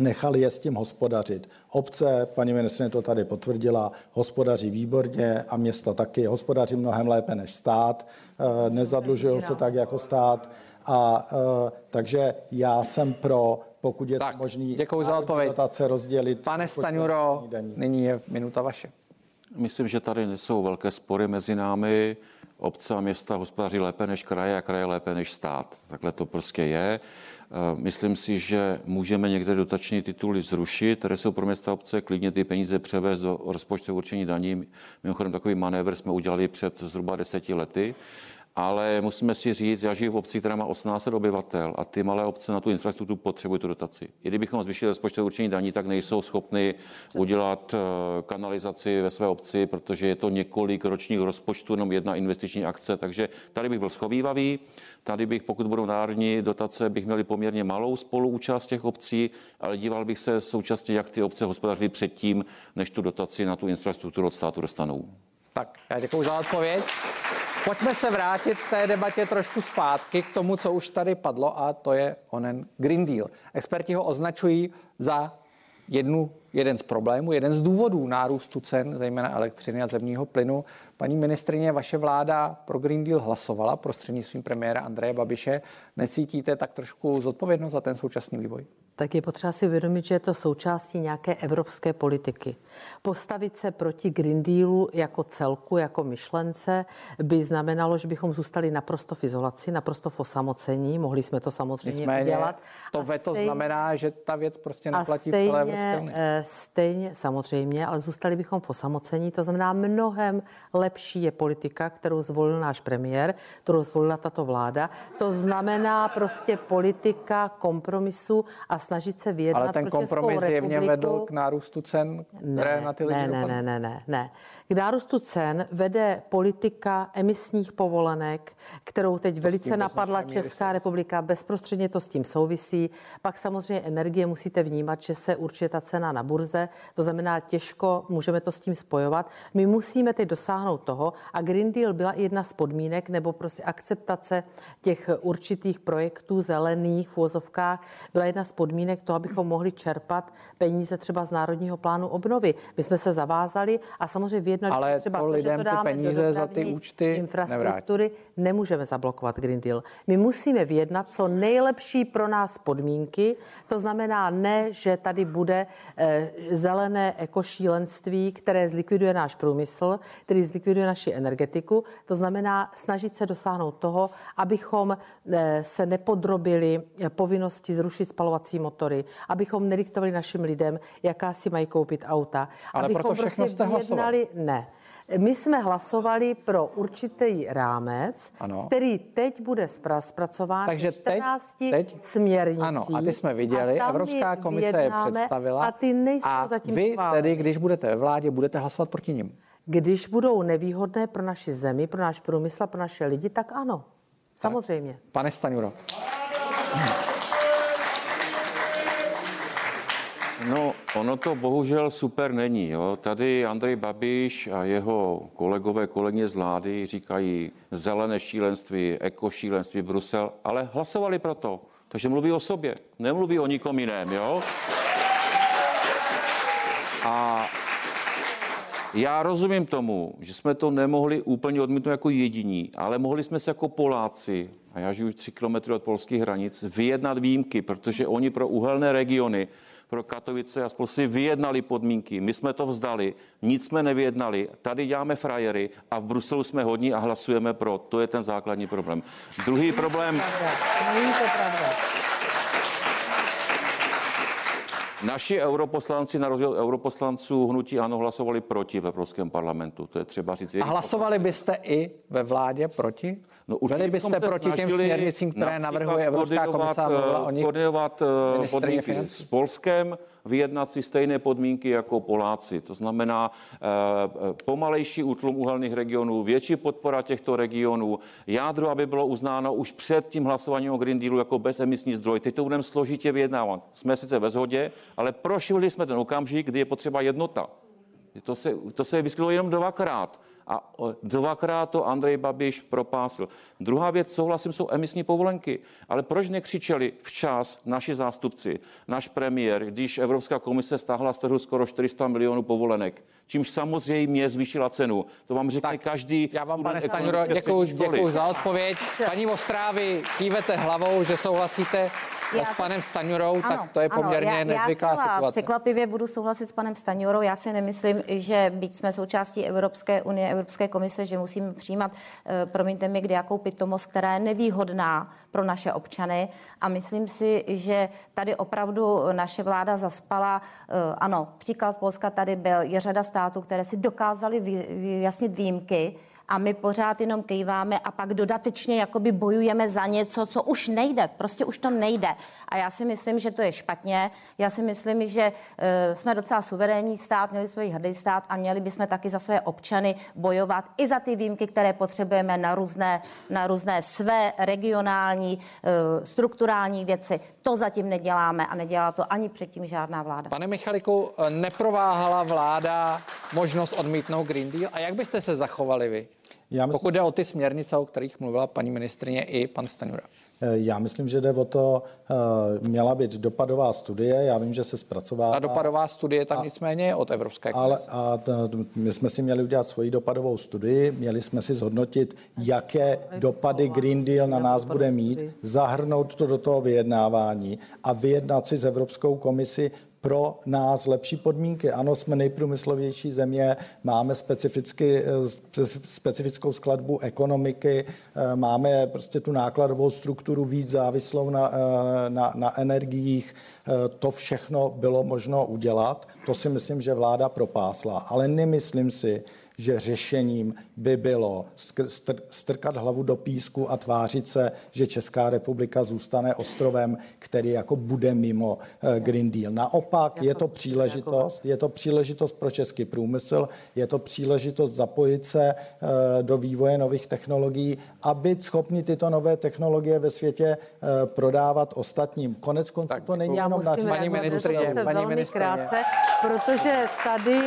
nechali je s tím hospodařit. Obce, paní ministrině to tady potvrdila, hospodaří výborně a města taky hospodaří mnohem lépe než stát, eh, nezadlužují se tak jako stát. A uh, takže já jsem pro, pokud je tak, to možný, děkuji za odpověď. dotace rozdělit. Pane Staňuro, nyní je minuta vaše. Myslím, že tady jsou velké spory mezi námi. Obce a města hospodaří lépe než kraje a kraje lépe než stát. Takhle to prostě je. Eh, myslím si, že můžeme někde dotační tituly zrušit, které jsou pro města obce, klidně ty peníze převést do rozpočtu určení daní. Mimochodem takový manévr jsme udělali před zhruba deseti lety ale musíme si říct, já žiju v obci, která má 18 obyvatel a ty malé obce na tu infrastrukturu potřebují tu dotaci. I kdybychom zvýšili rozpočtové určení daní, tak nejsou schopny udělat eh, kanalizaci ve své obci, protože je to několik ročních rozpočtů, jenom jedna investiční akce, takže tady bych byl schovývavý. Tady bych, pokud budou národní dotace, bych měli poměrně malou spoluúčast těch obcí, ale díval bych se současně, jak ty obce hospodařily předtím, než tu dotaci na tu infrastrukturu od státu dostanou. Tak, já děkuji za odpověď. Pojďme se vrátit v té debatě trošku zpátky k tomu, co už tady padlo, a to je onen Green Deal. Experti ho označují za jednu, jeden z problémů, jeden z důvodů nárůstu cen, zejména elektřiny a zemního plynu. Paní ministrině, vaše vláda pro Green Deal hlasovala prostřednictvím premiéra Andreje Babiše. Necítíte tak trošku zodpovědnost za ten současný vývoj? Tak je potřeba si uvědomit, že je to součástí nějaké evropské politiky. Postavit se proti Green Dealu jako celku, jako myšlence, by znamenalo, že bychom zůstali naprosto v izolaci, naprosto v osamocení. Mohli jsme to samozřejmě Nicméně, udělat. To veto stejně, znamená, že ta věc prostě neplatí stejně, v celé Evropské eh, Stejně, samozřejmě, ale zůstali bychom v osamocení. To znamená, mnohem lepší je politika, kterou zvolil náš premiér, kterou zvolila tato vláda. To znamená prostě politika kompromisu a snažit se vyjednat Ale ten kompromis zjevně vedl k nárůstu cen, které ne, na ty lidi ne, ne, ne, ne, ne, ne. K nárůstu cen vede politika emisních povolenek, kterou teď to velice napadla Česká republika. Bezprostředně to s tím souvisí. Pak samozřejmě energie musíte vnímat, že se určuje ta cena na burze. To znamená, těžko můžeme to s tím spojovat. My musíme teď dosáhnout toho, a Green Deal byla jedna z podmínek, nebo prostě akceptace těch určitých projektů zelených v úvozovkách, byla jedna z podmínek, podmínek to, abychom mohli čerpat peníze třeba z Národního plánu obnovy. My jsme se zavázali a samozřejmě vyjednali Ale třeba to to, lidem že to ty dáme peníze do za ty účty infrastruktury, nemůžeme zablokovat Green Deal. My musíme vyjednat co nejlepší pro nás podmínky, to znamená ne, že tady bude eh, zelené ekošílenství, které zlikviduje náš průmysl, který zlikviduje naši energetiku, to znamená snažit se dosáhnout toho, abychom eh, se nepodrobili eh, povinnosti zrušit spalovací motory, abychom nediktovali našim lidem, jaká si mají koupit auta. Ale abychom proto všechno jste hlasovali. Ne. My jsme hlasovali pro určitý rámec, Ano. který teď bude zpracován Takže v 14 teď- teď- směrnicí. Ano, a ty jsme viděli, Evropská komise je představila. A ty nejsou a zatím vy schváleny. tedy, když budete ve vládě, budete hlasovat proti nim. Když budou nevýhodné pro naši zemi, pro náš průmysl a pro naše lidi, tak ano. Samozřejmě. Pane Staňuro, No, ono to bohužel super není. Jo. Tady Andrej Babiš a jeho kolegové, kolegyně z vlády říkají zelené šílenství, ekošílenství, Brusel, ale hlasovali pro to. Takže mluví o sobě, nemluví o nikom jiném. Jo. A já rozumím tomu, že jsme to nemohli úplně odmítnout jako jediní, ale mohli jsme se jako Poláci, a já žiju už tři kilometry od polských hranic, vyjednat výjimky, protože oni pro uhelné regiony, pro Katovice a spolu si vyjednali podmínky. My jsme to vzdali, nic jsme nevyjednali, tady děláme frajery a v Bruselu jsme hodní a hlasujeme pro. To je ten základní problém. Druhý problém, Není to pravda. Naši europoslanci, na rozdíl europoslanců hnutí ano, hlasovali proti v Evropském parlamentu. To je třeba říct. a hlasovali byste i ve vládě proti? No, Byli byste proti těm směrnicím, které navrhuje Evropská komise a mluvila o eh, nich Koordinovat eh, podmínky financí? s Polskem, vyjednat si stejné podmínky jako Poláci. To znamená eh, eh, pomalejší útlum uhelných regionů, větší podpora těchto regionů, jádro, aby bylo uznáno už před tím hlasováním o Green Dealu jako bezemisní zdroj. Teď to budeme složitě vyjednávat. Jsme sice ve shodě, ale prošvili jsme ten okamžik, kdy je potřeba jednota. To se, to se vyskytlo jenom dvakrát. A dvakrát to Andrej Babiš propásil. Druhá věc, souhlasím, jsou emisní povolenky. Ale proč nekřičeli včas naši zástupci, náš premiér, když Evropská komise stáhla z trhu skoro 400 milionů povolenek, čímž samozřejmě zvýšila cenu. To vám řekne Tak, každý. Já vám, pane školy. děkuji za odpověď. Paní Ostrávy, kývete hlavou, že souhlasíte Já s panem Staňurou, tak to je ano, poměrně já, nezvyklá já situace. Překvapivě budu souhlasit s panem Staňurou. Já si nemyslím, že byť jsme součástí Evropské unie, Evropské komise, že musíme přijímat, eh, promiňte mi, kde jakou pitomost, která je nevýhodná pro naše občany. A myslím si, že tady opravdu naše vláda zaspala. Eh, Ano, příklad Polska tady byl. Je řada států, které si dokázali vyjasnit výjimky a my pořád jenom kejváme a pak dodatečně jakoby bojujeme za něco, co už nejde. Prostě už to nejde. A já si myslím, že to je špatně. Já si myslím, že uh, jsme docela suverénní stát, měli jsme hrdý stát a měli bychom taky za své občany bojovat i za ty výjimky, které potřebujeme na různé, na různé své regionální, uh, strukturální věci. To zatím neděláme a nedělá to ani předtím žádná vláda. Pane Michaliku, neprováhala vláda možnost odmítnout Green Deal? A jak byste se zachovali vy? Já myslím, Pokud jde o ty směrnice, o kterých mluvila paní ministrině i pan Staňura. eh, já myslím, že jde o to, eh, měla být dopadová studie, já vím, že se zpracovává. Ta dopadová studie tam nicméně je od Evropské komise. Ale a t- my jsme si měli udělat svoji dopadovou studii, měli jsme si zhodnotit, jaké dopady Green Deal na nás bude mít, zahrnout to do toho vyjednávání a vyjednat si s Evropskou komisi pro nás lepší podmínky. Ano, jsme nejprůmyslovější země, máme specificky, eh, spe- specifickou skladbu ekonomiky, eh, máme prostě tu nákladovou strukturu víc závislou na, eh, na, na energiích. To všechno bylo možno udělat. To si myslím, že vláda propásla. Ale nemyslím si, že řešením by bylo strkat hlavu do písku a tvářit se, že Česká republika zůstane ostrovem, který jako bude mimo eh, Green Deal. Naopak je to příležitost, je to příležitost pro český průmysl, je to příležitost zapojit se eh, do vývoje nových technologií a být schopni tyto nové technologie ve světě eh, prodávat ostatním. Konec konců to není jenom na paní zase paní velmi ministryně. krátce, protože tady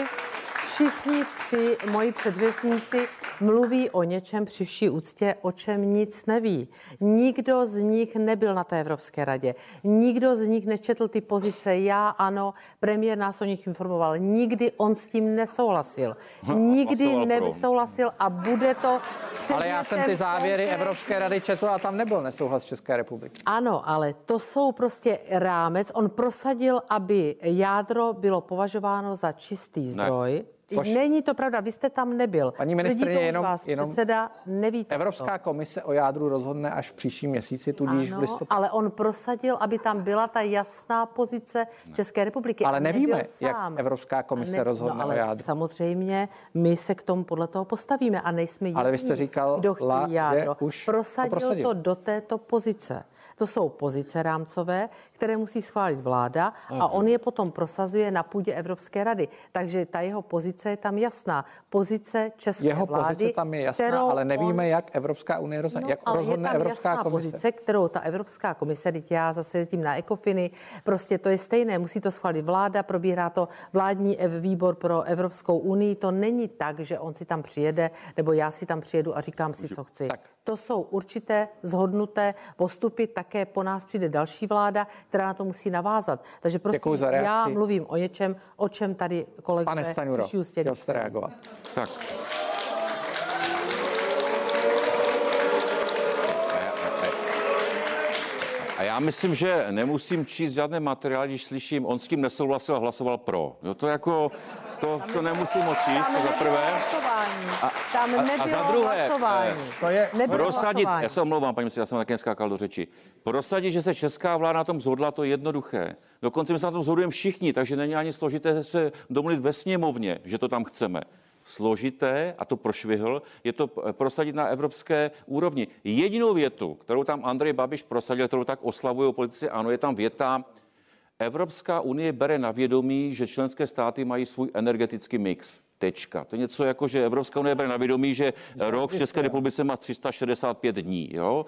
všichni tři moji předřečníci mluví o něčem při vší úctě, o čem nic neví. Nikdo z nich nebyl na té Evropské radě. Nikdo z nich nečetl ty pozice. Já ano, premiér nás o nich informoval. Nikdy on s tím nesouhlasil. Nikdy nesouhlasil a bude to Ale já jsem ty závěry Evropské rady četl a tam nebyl nesouhlas České republiky. Ano, ale to jsou prostě rámec. On prosadil, aby jádro bylo považováno za čistý zdroj. Ne. Což... Není to pravda, vy jste tam nebyl. Paní ministrině, jenom, vás jenom předseda neví Evropská to. komise o jádru rozhodne až v příštím měsíci, tudíž ano, v listopadu. ale on prosadil, aby tam byla ta jasná pozice České republiky. Ale nevíme, jak. Evropská komise ne, rozhodne no, ale o jádru. Samozřejmě my se k tomu podle toho postavíme a nejsme jediní, Ale vy jste říkal, kdo la, jádro. že už prosadil to, prosadil. to do této pozice. To jsou pozice rámcové, které musí schválit vláda a on je potom prosazuje na půdě Evropské rady. Takže ta jeho pozice je tam jasná. Pozice České jeho vlády, pozice tam je jasná, ale nevíme, on... jak Evropská unie rozhodne. No, jak ale rozhodne je tam Evropská jasná komise. pozice, kterou ta Evropská komise, teď já zase jezdím na ECOFINy, prostě to je stejné, musí to schválit vláda, probíhá to vládní ev- výbor pro Evropskou unii. To není tak, že on si tam přijede, nebo já si tam přijedu a říkám si, co chci. Tak. To jsou určité zhodnuté postupy, také po nás přijde další vláda, která na to musí navázat. Takže prosím, já mluvím o něčem, o čem tady kolegové Pane Staňuro, ústě chtěl jste reagovat. Tak. A já myslím, že nemusím číst žádné materiály, když slyším, on s tím nesouhlasil a hlasoval pro. Jo, to jako, to, to nemusím očíst, to za prvé. A, tam nebylo a za druhé, hlasování. eh, To je Nebylo Prosadit, hlasování. já se omlouvám, paní ministře, já jsem také skákal do řeči. Prosadit, že se česká vláda na tom zhodla, to je jednoduché. Dokonce my se na tom zhodujeme všichni, takže není ani složité se domluvit ve sněmovně, že to tam chceme. Složité, a to prošvihl, je to eh, prosadit na evropské úrovni. Jedinou větu, kterou tam Andrej Babiš prosadil, kterou tak oslavují politici, ano, je tam věta, Evropská unie bere na vědomí, že členské státy mají svůj energetický mix. Tečka. To je něco jako, že Evropská unie bere na vědomí, že rok v České republice má 365 dní. Jo?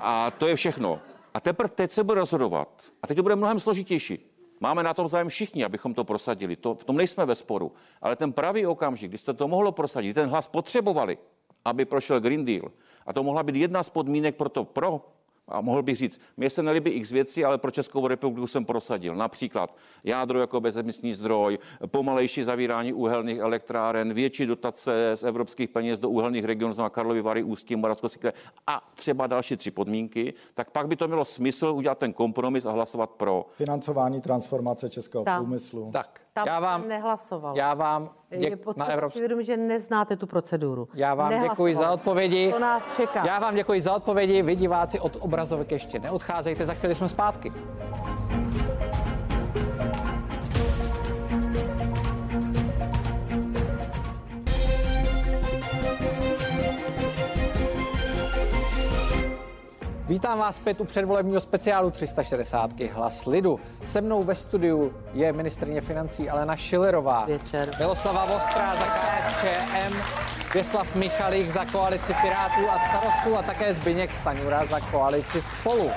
A to je všechno. A teprve teď se bude rozhodovat. A teď to bude mnohem složitější. Máme na tom zájem všichni, abychom to prosadili. To, v tom nejsme ve sporu. Ale ten pravý okamžik, kdy jste to mohlo prosadit, ten hlas potřebovali, aby prošel Green Deal. A to mohla být jedna z podmínek pro to pro, a mohl bych říct, mně se nelíbí x věcí, ale pro Českou republiku jsem prosadil. Například jádro jako bezemisní zdroj, pomalejší zavírání uhelných elektráren, větší dotace z evropských peněz do uhelných regionů, znamená Karlovy Vary, Ústí, Moravsko, a třeba další tři podmínky, tak pak by to mělo smysl udělat ten kompromis a hlasovat pro. financování transformace českého Tam. průmyslu. Tak, Tam já vám, nehlasoval. já vám je děk, na si Evropské vědomit, že neznáte tu proceduru. Já vám děkuji za odpovědi. To nás čeká. Já vám děkuji za odpovědi. Vy diváci od obrazovek ještě neodcházejte, za chvíli jsme zpátky. Vítám vás zpět u předvolebního speciálu 360 Hlas lidu. Se mnou ve studiu je ministrně financí Alena Šilerová, Večer. Miloslava Vostrá za KSČM, Věslav Michalík za koalici Pirátů a starostů a také Zbyněk Staňura za koalici Spolu.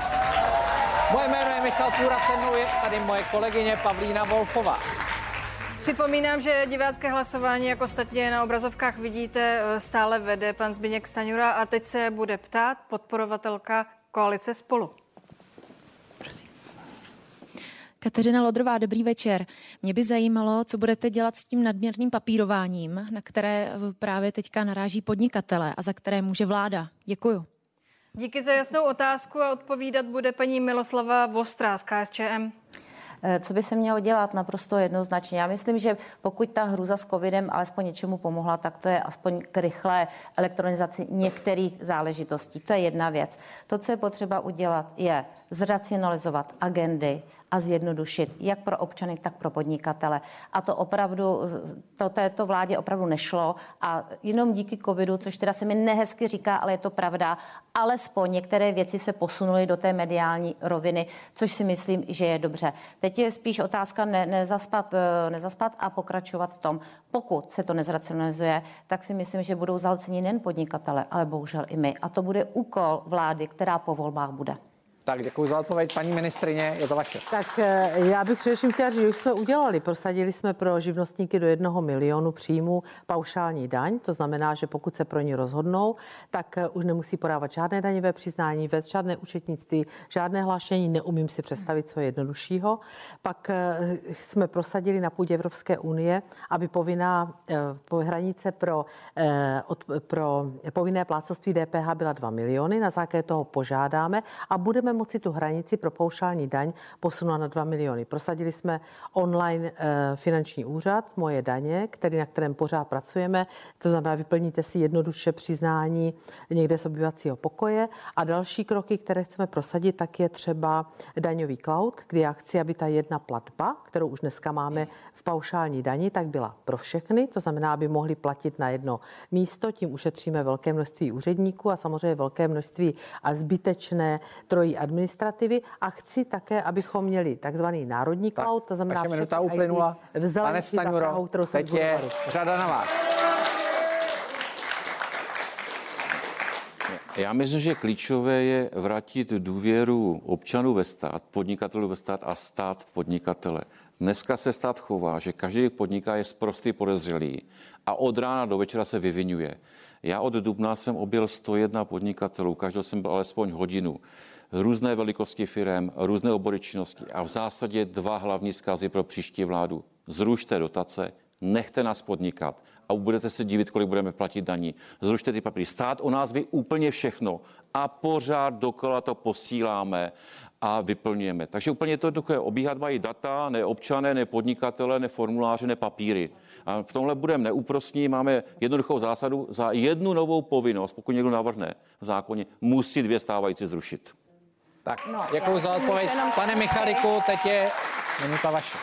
Moje jméno je Michal Půra, se mnou je tady moje kolegyně Pavlína Wolfová. Připomínám, že divácké hlasování, jak ostatně na obrazovkách vidíte, stále vede pan Zbigněk Staňura a teď se bude ptát podporovatelka koalice Spolu. Kateřina Lodrová, dobrý večer. Mě by zajímalo, co budete dělat s tím nadměrným papírováním, na které eh, právě teďka naráží podnikatele a za které může vláda. Děkuju. Díky za jasnou otázku a odpovídat bude paní Miloslava Vostrá z KSČM. Eh, Co by se mělo dělat naprosto jednoznačně? Já myslím, že pokud ta hruza s covidem alespoň něčemu pomohla, tak to je aspoň k rychlé elektronizaci některých záležitostí. To je jedna věc. To, co je potřeba udělat, je zracionalizovat agendy a zjednodušit jak pro občany, tak pro podnikatele. A to opravdu, to této vládě opravdu nešlo a jenom díky covidu, což teda se mi nehezky říká, ale je to pravda, alespoň některé věci se posunuly do té mediální roviny, což si myslím, že je dobře. Teď je spíš otázka ne, nezaspat, eh, nezaspat a pokračovat v tom. Pokud se to nezracionalizuje, tak si myslím, že budou zalcení nejen podnikatele, ale bohužel i my. A to bude úkol vlády, která po volbách bude. Tak děkuji za odpověď, paní ministrině, je to vaše. Tak eh, já bych především chtěla říct, že už jsme udělali, prosadili jsme pro živnostníky do jednoho milionu příjmů paušální daň, to znamená, že pokud se pro ně rozhodnou, tak eh, už nemusí podávat žádné daňové přiznání, vést žádné účetnictví, žádné hlášení, neumím si představit, co je jednoduššího. Pak eh, jsme prosadili na půdě Evropské unie, aby povinná hranice pro, pro povinné plácovství DPH byla 2 miliony, na základě toho požádáme a budeme moci tu hranici pro paušální daň posunout na 2 miliony. Prosadili jsme online e, finanční úřad Moje daně, který, na kterém pořád pracujeme. To znamená, vyplníte si jednoduše přiznání někde z obyvacího pokoje. A další kroky, které chceme prosadit, tak je třeba daňový cloud, kdy já chci, aby ta jedna platba, kterou už dneska máme v paušální dani, tak byla pro všechny. To znamená, aby mohli platit na jedno místo, tím ušetříme velké množství úředníků a samozřejmě velké množství a zbytečné trojí administrativy a chci také, abychom měli takzvaný národní tak, cloud, to znamená Vaše minuta uplynula. Pane Staňuro, teď je řada na vás. Já myslím, že klíčové je vrátit důvěru občanů ve stát, podnikatelů ve stát a stát v podnikatele. Dneska se stát chová, že každý podniká je zprostý podezřelý a od rána do večera se vyvinuje. Já od dubna jsem objel 101 podnikatelů, každý jsem byl alespoň hodinu různé velikosti firm, různé obory činnosti a v zásadě dva hlavní zkazy pro příští vládu. Zrušte dotace, nechte nás podnikat a budete se divit, kolik budeme platit daní. Zrušte ty papíry. Stát o nás ví úplně všechno a pořád dokola to posíláme a vyplňujeme. Takže úplně to jednoduché. Obíhat mají data, ne občané, ne podnikatele, ne formuláře, ne papíry. A v tomhle budeme neúprostní, máme jednoduchou zásadu, za jednu novou povinnost, pokud někdo navrhne v zákoně, musí dvě stávající zrušit. Tak, no, děkuji za odpověď. Pane Michaliku, teď je minuta vaše.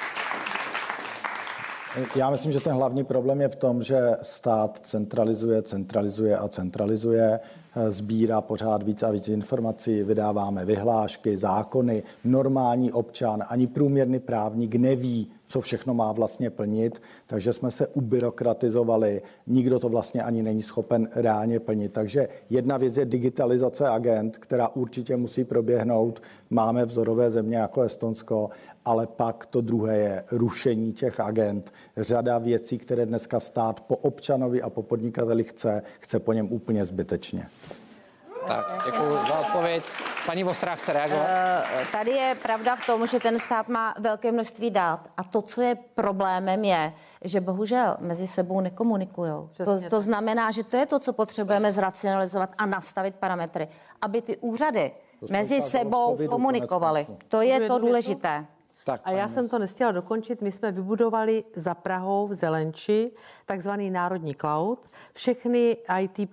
Já myslím, že ten hlavní problém je v tom, že stát centralizuje, centralizuje a centralizuje, sbírá pořád víc a víc informací, vydáváme vyhlášky, zákony. Normální občan, ani průměrný právník neví, co všechno má vlastně plnit, takže jsme se ubyrokratizovali, nikdo to vlastně ani není schopen reálně plnit. Takže jedna věc je digitalizace agent, která určitě musí proběhnout. Máme vzorové země jako Estonsko, ale pak to druhé je rušení těch agent. Řada věcí, které dneska stát po občanovi a po podnikateli chce, chce po něm úplně zbytečně. Tak, děkuji za odpověď. Paní Vostrá chce reagovat? Uh, tady je pravda v tom, že ten stát má velké množství dát a to, co je problémem, je, že bohužel mezi sebou nekomunikují. To, to znamená, že to je to, co potřebujeme zracionalizovat a nastavit parametry, aby ty úřady mezi sebou komunikovaly. To je to důležité. Tak, a já jsem to nestihla dokončit. My jsme vybudovali za Prahou v Zelenči takzvaný národní cloud. Všechny IT eh,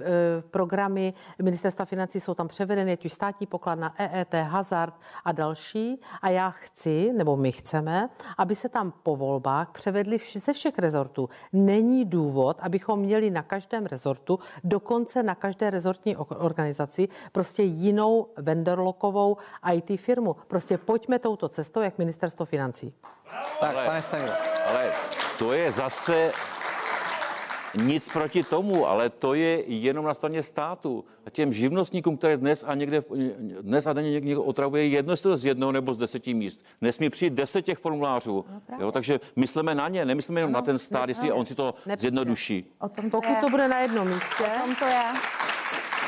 programy ministerstva financí jsou tam převedeny, ať už státní pokladna, EET, hazard a další. A já chci, nebo my chceme, aby se tam po volbách převedly ze všech rezortů. Není důvod, abychom měli na každém rezortu, dokonce na každé rezortní organizaci, prostě jinou vendorlokovou IT firmu. Prostě pojďme touto cestou, jak ministerstvo financí. Tak, ale, pane Stanilo. Ale to je zase nic proti tomu, ale to je jenom na straně státu. A těm živnostníkům, které dnes a někde, dnes a denně někdo otravuje, jedno jestli to z jednoho nebo z deseti míst. Nesmí přijít deset těch formulářů. No, jo, takže myslíme na ně, nemyslíme jenom no, na ten stát, jestli on si to nepřijde. zjednoduší. O tom to Pokud je. to bude na jednom místě. O tom to je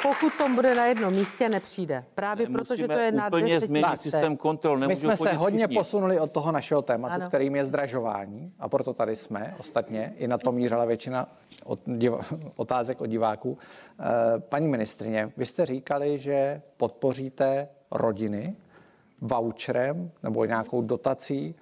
pokud to bude na jednom místě, nepřijde. Právě proto, že to je na úplně změnit systém kontrol. My jsme se hodně všichni. posunuli od toho našeho tématu, ano. kterým je zdražování a proto tady jsme. Ostatně i na to mířila většina od diva, otázek od diváků. Eh, paní ministrině, vy jste říkali, že podpoříte rodiny voucherem nebo nějakou dotací,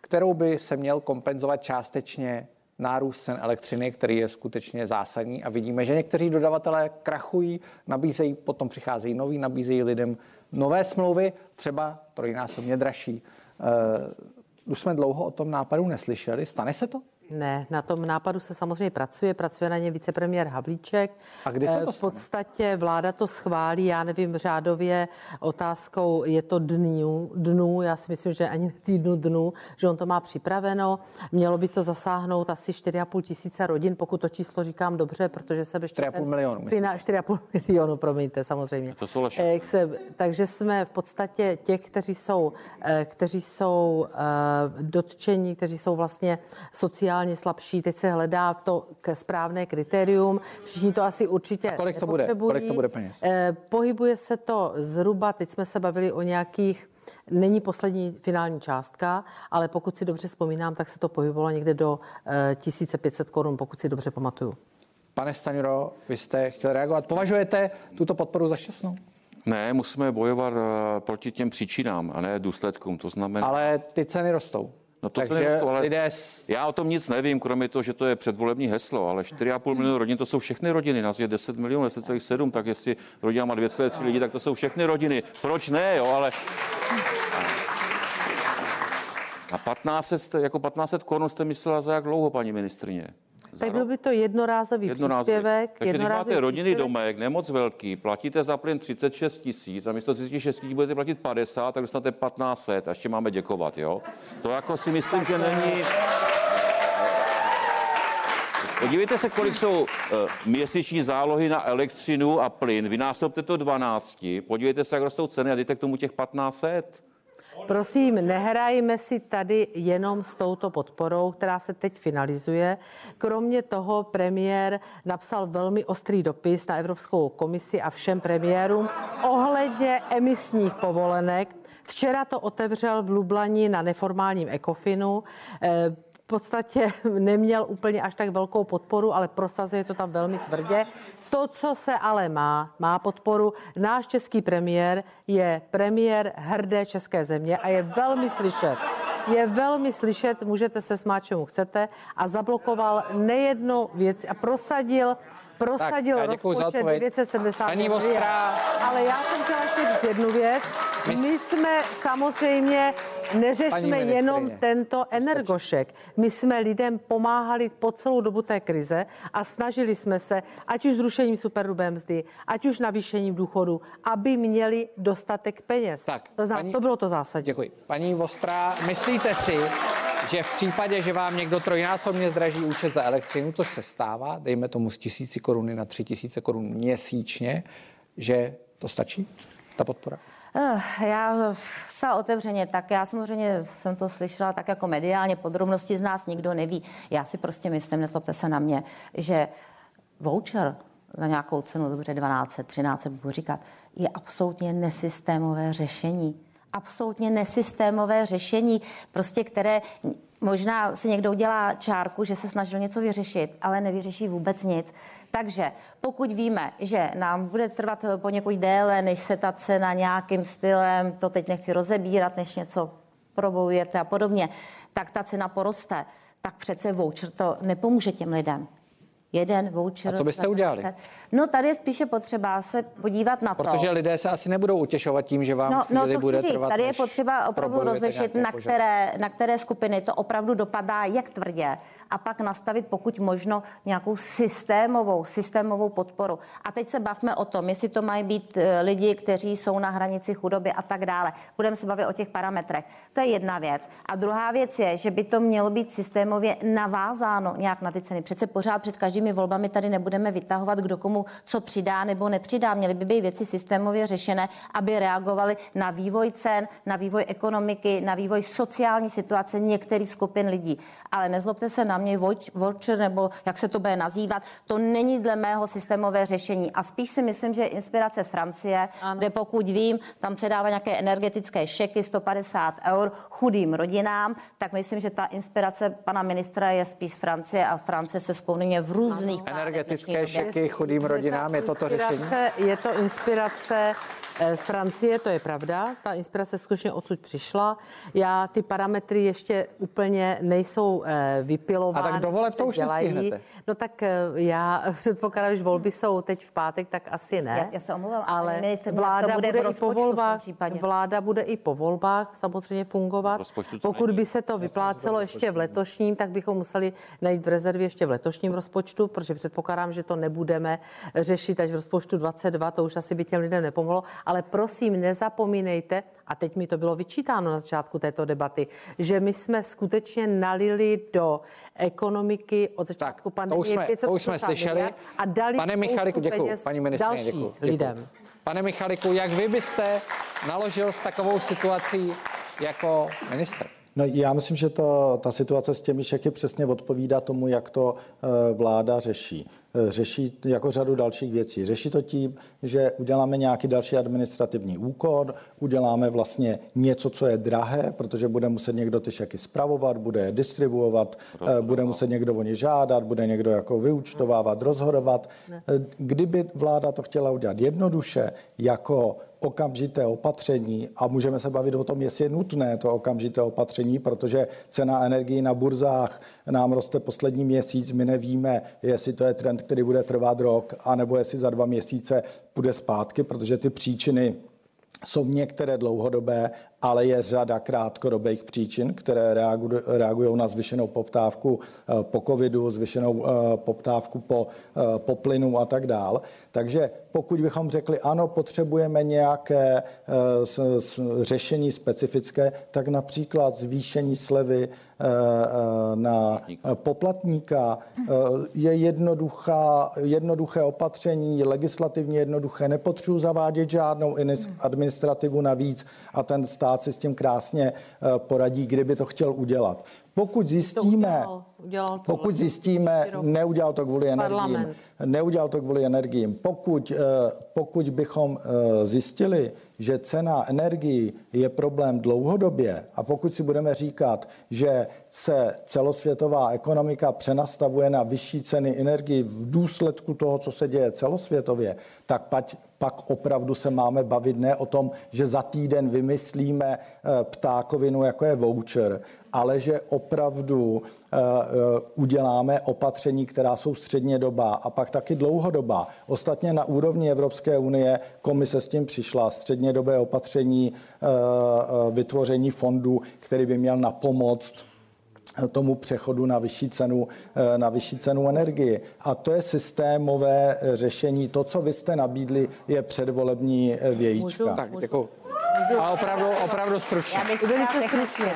kterou by se měl kompenzovat částečně nárůst cen elektřiny, který je skutečně zásadní a vidíme, že někteří dodavatelé krachují, nabízejí, potom přicházejí noví, nabízejí lidem nové smlouvy, třeba trojnásobně dražší. Uh, už jsme dlouho o tom nápadu neslyšeli. Stane se to? Ne, na tom nápadu se samozřejmě pracuje, pracuje na ně vicepremiér Havlíček. A kdy se Eh, to V podstatě vláda to schválí, já nevím, řádově otázkou je to dnů, dnů, já si myslím, že ani týdnu dnů, že on to má připraveno. Mělo by to zasáhnout asi 4,5 tisíce rodin, pokud to číslo říkám dobře, protože jsem ještě... 4,5 ten milionu. Fina, 4,5 milionu, promiňte, samozřejmě. To jsou. Eh, jak se, takže jsme v podstatě těch, kteří jsou, eh, kteří jsou eh, dotčení, kteří jsou vlastně sociálně slabší. Teď se hledá to k správné kritérium. Všichni to asi určitě A kolik to bude? Kolik to bude peněz? Eh, Pohybuje se to zhruba, teď jsme se bavili o nějakých Není poslední finální částka, ale pokud si dobře vzpomínám, tak se to pohybovalo někde do eh, 1500 korun, pokud si dobře pamatuju. Pane Staňuro, vy jste chtěl reagovat. Považujete tuto podporu za šťastnou? Ne, musíme bojovat eh, proti těm příčinám a ne důsledkům. To znamená, Ale ty ceny rostou. No to Takže rostou, ale lidé... Já o tom nic nevím, kromě toho, že to je předvolební heslo, ale 4,5 milionu rodin, to jsou všechny rodiny, nás je 10 milionů, 10,7, tak jestli rodina má 2,3 lidi, tak to jsou všechny rodiny. Proč ne, jo, ale... A 1500, jste- jako 1500 korun jste myslela za jak dlouho, paní ministrině? Tak byl by to jednorázový, Jednorázový. příspěvek. Takže když jednorázový máte rodinný příspěvek. domek, nemoc velký, platíte za plyn 36 tisíc a místo 36 tisíc budete platit 50, tak dostanete 1500 a ještě máme děkovat, jo? To jako si myslím, že není... Podívejte se, kolik jsou eh, měsíční zálohy na elektřinu a plyn. Vynásobte to 12, podívejte se, jak rostou ceny a dejte k tomu těch 1500. Prosím, nehrajme si tady jenom s touto podporou, která se teď finalizuje. Kromě toho premiér napsal velmi ostrý dopis na Evropskou komisi a všem premiérům ohledně emisních povolenek. Včera to otevřel v Lublani na neformálním ekofinu. V podstatě neměl úplně až tak velkou podporu, ale prosazuje to tam velmi tvrdě. To, co se ale má, má podporu. Náš český premiér je premiér hrdé české země a je velmi slyšet. Je velmi slyšet, můžete se smát, čemu chcete, a zablokoval nejednu věc a prosadil prosadil za rozpočet odpověď. 970 Paní. Vostrá. Ale já jsem chtěla ještě říct jednu věc. My jsme samozřejmě neřešme jenom tento energošek. My jsme lidem pomáhali po celou dobu té krize a snažili jsme se, ať už zrušením superhrubé mzdy, ať už navýšením důchodu, aby měli dostatek peněz. Tak, to, znamená, paní- to bylo to zásadní. Děkuji. Paní Vostrá, myslíte si, že v případě, že vám někdo trojnásobně zdraží účet za elektřinu, což se stává, dejme tomu z tisíci koruny na tři tisíce korun měsíčně, že to stačí, ta podpora? Eh, Já se otevřeně, tak já samozřejmě jsem to slyšela tak jako mediálně, podrobnosti z nás nikdo neví. Já si prostě myslím, nezlobte se na mě, že voucher za nějakou cenu, dobře 12, 13, budu říkat, je absolutně nesystémové řešení. Absolutně nesystémové řešení, prostě které možná si někdo udělá čárku, že se snažil něco vyřešit, ale nevyřeší vůbec nic. Takže pokud víme, že nám bude trvat poněkud déle, než se ta cena nějakým stylem, to teď nechci rozebírat, než něco probojujete a podobně, tak ta cena poroste, tak přece voucher to nepomůže těm lidem. Jeden voucher. A co byste udělali? 20. No tady je spíše potřeba se podívat na to. Protože lidé se asi nebudou utěšovat tím, že vám No, no to bude říct, trvat, tady je potřeba opravdu rozlišit, na požadavky. které, na které skupiny to opravdu dopadá, jak tvrdě, a pak nastavit pokud možno nějakou systémovou, systémovou podporu. A teď se bavme o tom, jestli to mají být eh, lidi, kteří jsou na hranici chudoby a tak dále. Budeme se bavit o těch parametrech. To je jedna věc. A druhá věc je, že by to mělo být systémově navázáno nějak na ty ceny. Přece pořád před každými volbami tady nebudeme vytahovat, kdo komu co přidá nebo nepřidá. Měly by být věci systémově řešené, aby reagovaly na vývoj cen, na vývoj ekonomiky, na vývoj sociální situace některých skupin lidí. Ale nezlobte se na mě, vouch- voucher nebo jak se to bude nazývat, to není dle mého systémové řešení. A spíš si myslím, že je inspirace z Francie, ano. kde pokud vím, tam se dává nějaké energetické šeky 150 eur chudým rodinám, tak myslím, že ta inspirace pana ministra je spíš z Francie a Francie se skloňuje v různých pádech Energetické šeky chudým rodinám, je to to řešení? Inspirace- Je to inspirace z Francie, to je pravda, ta inspirace skutečně odsud přišla. Já ty parametry ještě úplně nejsou vypilovány. A tak dovolet to už dělají. No tak já předpokládám, že volby jsou teď v pátek, tak asi ne. Já, já se omlouvám, ale vláda bude, bude i po volbách. Vláda bude i po volbách samozřejmě fungovat. Pokud by se to vyplácelo ještě v letošním, tak bychom museli najít v rezervě ještě v letošním rozpočtu, protože předpokládám, že to nebudeme řešit až v rozpočtu 22, to už asi by těm lidem nepomohlo. Ale prosím, nezapomínejte, a teď mi to bylo vyčítáno na začátku této debaty, že my jsme skutečně nalili do ekonomiky od začátku tak, pandemie to už jsme, 500 to už jsme slyšeli. A dali Pane Michaliku, děkuji, paní ministrině, děkuji, lidem. Pane Michaliku, jak vy byste naložil s takovou situací jako ministr? No, já myslím, že to, ta situace s těmi šeky přesně odpovídá tomu, jak to e, vláda řeší. E, řeší jako řadu dalších věcí. Řeší to tím, že uděláme nějaký další administrativní úkon, uděláme vlastně něco, co je drahé, protože bude muset někdo ty šeky spravovat, bude je distribuovat, e, bude muset někdo o ně žádat, bude někdo jako vyučtovávat, rozhodovat. Kdyby vláda to chtěla udělat jednoduše, jako okamžité opatření a můžeme se bavit o tom, jestli je nutné to okamžité opatření, protože cena energii na burzách nám roste poslední měsíc. My nevíme, jestli to je trend, který bude trvat rok, anebo jestli za dva měsíce půjde zpátky, protože ty příčiny jsou některé dlouhodobé, ale je řada krátkodobých příčin, které reagují na zvyšenou poptávku eh, po covidu, zvyšenou eh, poptávku po, eh, po plynu a tak dál. Takže pokud bychom řekli, ano, potřebujeme nějaké řešení specifické, tak například zvýšení slevy na poplatníka je jednoduchá, jednoduché opatření, legislativně jednoduché, nepotřebuji zavádět žádnou administrativu navíc a ten stát si s tím krásně eh, poradí, kdyby to chtěl udělat. Pokud zjistíme, to udělal, udělal to pokud zjistíme, neudělal to kvůli energiím, neudělal to kvůli energiím. Pokud, eh, pokud bychom eh, zjistili, že cena energii je problém dlouhodobě a pokud si budeme říkat, že se celosvětová ekonomika přenastavuje na vyšší ceny energii v důsledku toho, co se děje celosvětově, tak pak, pak opravdu se máme bavit ne o tom, že za týden vymyslíme eh, ptákovinu, jako je voucher, ale že opravdu uděláme opatření, která jsou středně doba a pak taky dlouhodobá. Ostatně na úrovni Evropské unie komise s tím přišla střednědobé opatření vytvoření fondu, který by měl napomoct tomu přechodu na vyšší cenu, eh, na vyšší cenu energie. A to je systémové eh, řešení. To, co vy jste nabídli, je předvolební eh, vějíčka. Můžu? Tak, děkuji. A opravdu, opravdu stručně. Velice stručně.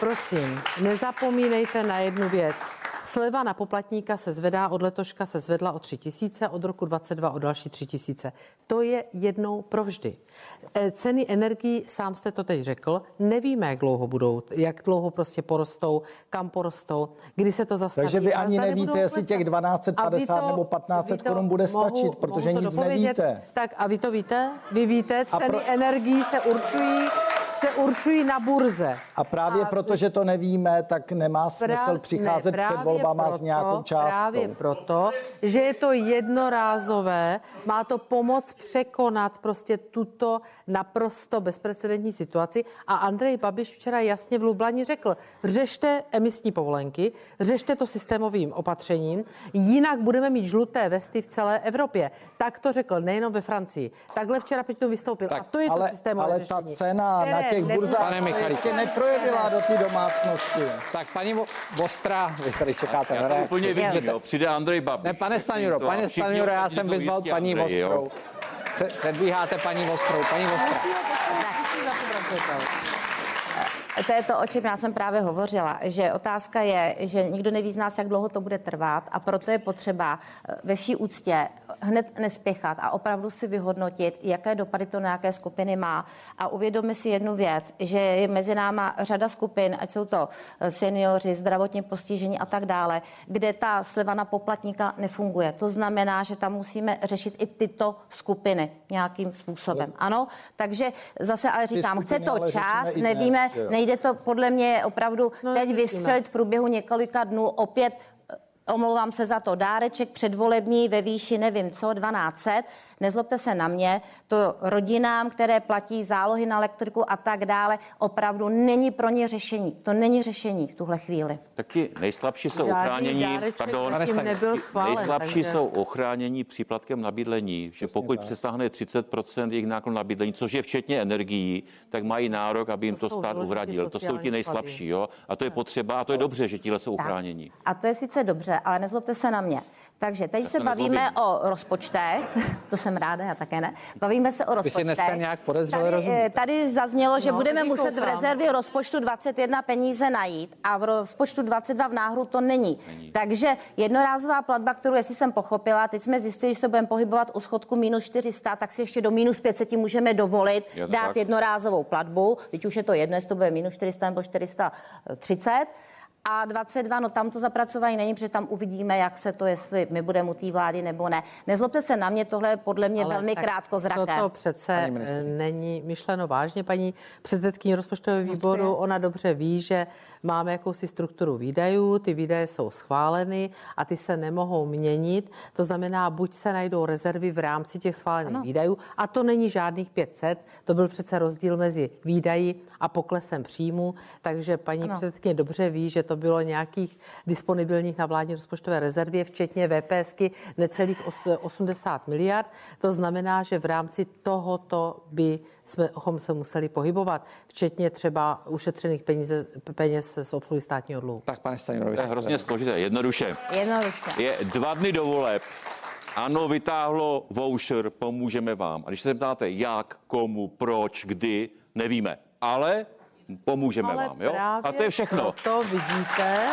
Prosím, nezapomínejte na jednu věc. Sleva na poplatníka se zvedá, od letoška se zvedla o 3 tisíce, od roku 22 o další 3 tisíce. To je jednou provždy. E, ceny energií, sám jste to teď řekl, nevíme, jak dlouho budou, jak dlouho prostě porostou, kam porostou, kdy se to zastaví. Takže vy ani nevíte, jestli těch 1250 nebo 1500 korun bude stačit, mohu, protože mohu nic nevíte. Tak a vy to víte? Vy víte, ceny pro... energií se určují se určují na burze. A právě a proto, že to nevíme, tak nemá smysl práv, přicházet ne, před volbama proto, s nějakou částkou. Právě proto, že je to jednorázové, má to pomoc překonat prostě tuto naprosto bezprecedentní situaci. A Andrej Babiš včera jasně v Lublani řekl, řešte emisní povolenky, řešte to systémovým opatřením, jinak budeme mít žluté vesty v celé Evropě. Tak to řekl nejenom ve Francii. Takhle včera Peťu vystoupil. Tak, a to je ale, to systémové ale řešení. ta cena na těch burzách Pane Michali, ještě neprojevila do té domácnosti. Tak paní Vostrá, vy tady čekáte já to úplně vidím, jo. Přijde Andrej Babiš. Ne, pane Staňuro, pane Staňuro, já jsem vyzval paní Vostrou. Předbíháte paní Vostrou, paní Vostrou. To je to, o čem já jsem právě hovořila, že otázka je, že nikdo neví z nás, jak dlouho to bude trvat a proto je potřeba eh, ve vší úctě hned nespěchat a opravdu si vyhodnotit, jaké dopady to na nějaké skupiny má. A uvědomi si jednu věc, že je mezi náma řada skupin, ať jsou to eh, seniori, zdravotně postižení a tak dále, kde ta sleva na poplatníka nefunguje. To znamená, že tam musíme řešit i tyto skupiny nějakým způsobem. Ano, takže zase ale říkám, chce to čas, nevíme, nejde to podle mě opravdu no, teď vystřelit v průběhu několika dnů opět omlouvám se za to, dáreček předvolební ve výši nevím co, 1200. Nezlobte se na mě, to rodinám, které platí zálohy na elektriku a tak dále, opravdu není pro ně řešení. To není řešení v tuhle chvíli. Taky nejslabší jsou ochránění, pardon, nebyl schválen, nejslabší takže... jsou ochránění příplatkem na bydlení, že pokud přesáhne 30% jejich náklad na bydlení, což je včetně energií, tak mají nárok, aby jim to, to stát uhradil. To jsou ti nejslabší, jo? A to je potřeba a to je dobře, že tíhle jsou ochránění. A to je sice dobře, ale nezlobte se na mě. Takže teď se bavíme nezlobím. o rozpočtech, to jsem ráda, já také ne. Bavíme se o rozpočtech. Vy si nějak podezřeli tady, eh, tady zaznělo, že no, budeme muset v rezervě rozpočtu 21 peníze najít a v rozpočtu 22 v náhru to není. není. Takže jednorázová platba, kterou jestli jsem pochopila, teď jsme zjistili, že se budeme pohybovat u schodku minus 400, tak si ještě do minus 500 můžeme dovolit dát tak. jednorázovou platbu. Teď už je to jedno, jestli to bude minus 400 nebo 430 a 22, no tam to zapracování není, protože tam uvidíme, jak se to, jestli my budeme u té vlády nebo ne. Nezlobte se na mě, tohle je podle mě Ale velmi krátko zraké. To přece není myšleno vážně, paní předsedkyně rozpočtového výboru. No ona dobře ví, že máme jakousi strukturu výdajů, ty výdaje jsou schváleny a ty se nemohou měnit. To znamená, buď se najdou rezervy v rámci těch schválených ano. výdajů, a to není žádných 500, to byl přece rozdíl mezi výdaji a poklesem příjmu, takže paní ano. předsedkyně dobře ví, že to bylo nějakých disponibilních na vládní rozpočtové rezervě, včetně VPSky necelých 80 miliard. To znamená, že v rámci tohoto by jsme se museli pohybovat, včetně třeba ušetřených peníze, peněz z obsluhy státního dluhu. Tak, pane Stanjurovi. To je hrozně složité, jednoduše. Jednoduše. Je dva dny do voleb. Ano, vytáhlo voucher, pomůžeme vám. A když se ptáte, jak, komu, proč, kdy, nevíme. Ale pomůžeme Ale vám. Jo? A to je všechno. To vidíte,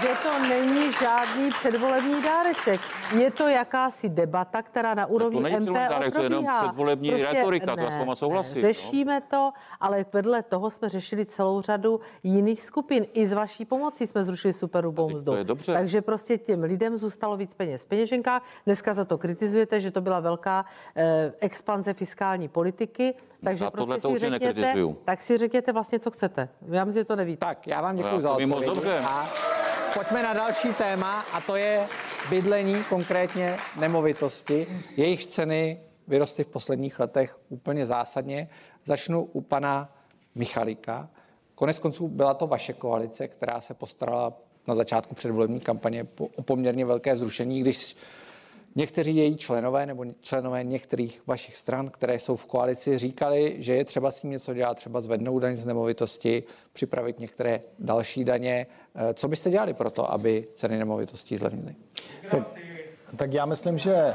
že to není žádný předvolební dáreček. Je to jakási debata, která na úrovni to MPO dárek, to je jenom předvolební prostě retorika, ne, to s váma souhlasím. Řešíme no. to, ale vedle toho jsme řešili celou řadu jiných skupin. I z vaší pomocí jsme zrušili superhrubou mzdu. To je dobře. Takže prostě těm lidem zůstalo víc peněz v peněženkách. Dneska za to kritizujete, že to byla velká eh, expanze fiskální politiky. Takže prostě si řekněte, tak si řekněte vlastně, co chcete. Já myslím, že to nevíte. Tak, já vám děkuji za odpověď. dobře. A pojďme na další téma a to je bydlení, konkrétně nemovitosti. Jejich ceny vyrostly v posledních letech úplně zásadně. Začnu u pana Michalika. Konec konců byla to vaše koalice, která se postarala na začátku předvolební kampaně o poměrně velké vzrušení, když Někteří její členové nebo členové některých vašich stran, které jsou v koalici, říkali, že je třeba s tím něco dělat, třeba zvednout daň z nemovitosti, připravit některé další daně. Eh, co byste dělali pro to, aby ceny nemovitostí zlevnily? Tak, tak já myslím, že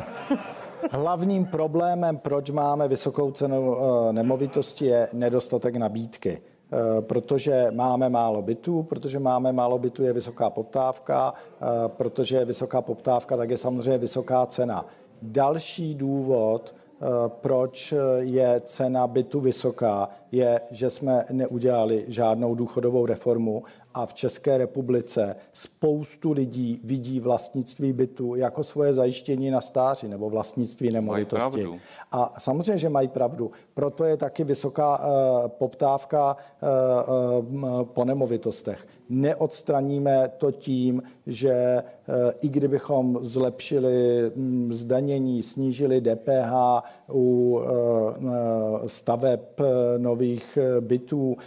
hlavním problémem, proč máme vysokou cenu eh, nemovitosti, je nedostatek nabídky. Eh, protože máme málo bytů, protože máme málo bytů, je vysoká poptávka, eh, protože je vysoká poptávka, tak je samozřejmě vysoká cena. Další důvod, eh, proč je cena bytu vysoká, je, že jsme neudělali žádnou důchodovou reformu a v České republice spoustu lidí vidí vlastnictví bytu jako svoje zajištění na stáří nebo vlastnictví nemovitosti. A samozřejmě, že mají pravdu. Proto je taky vysoká uh, poptávka uh, uh, po nemovitostech. Neodstraníme to tím, že i kdybychom zlepšili um, zdanění, snížili DPH u staveb nových bytů,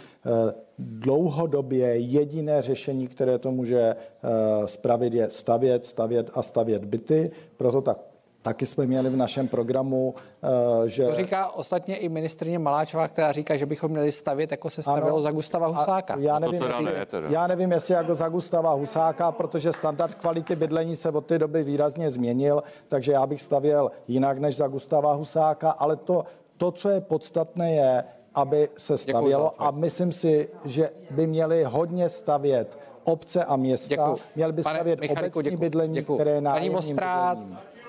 dlouhodobě jediné řešení, které to může eh, spravit, je stavět, stavět a stavět byty. Proto tak Taky jsme měli v našem programu, eh, že... To říká ostatně i ministrně Maláčová, která říká, že bychom měli stavět, jako se stavilo ano, za Gustava Husáka. Já nevím, to jestli, ne, já nevím, jestli jako za Gustava Husáka, protože standard kvality bydlení se od té doby výrazně změnil, takže já bych stavěl jinak než za Gustava Husáka, ale to, to co je podstatné, je, aby se stavělo a myslím si, že by měli hodně stavět obce a města. Děkuju. Měli by stavět Pane obecní děkuju. bydlení, děkuju. které je Paní Vostrát,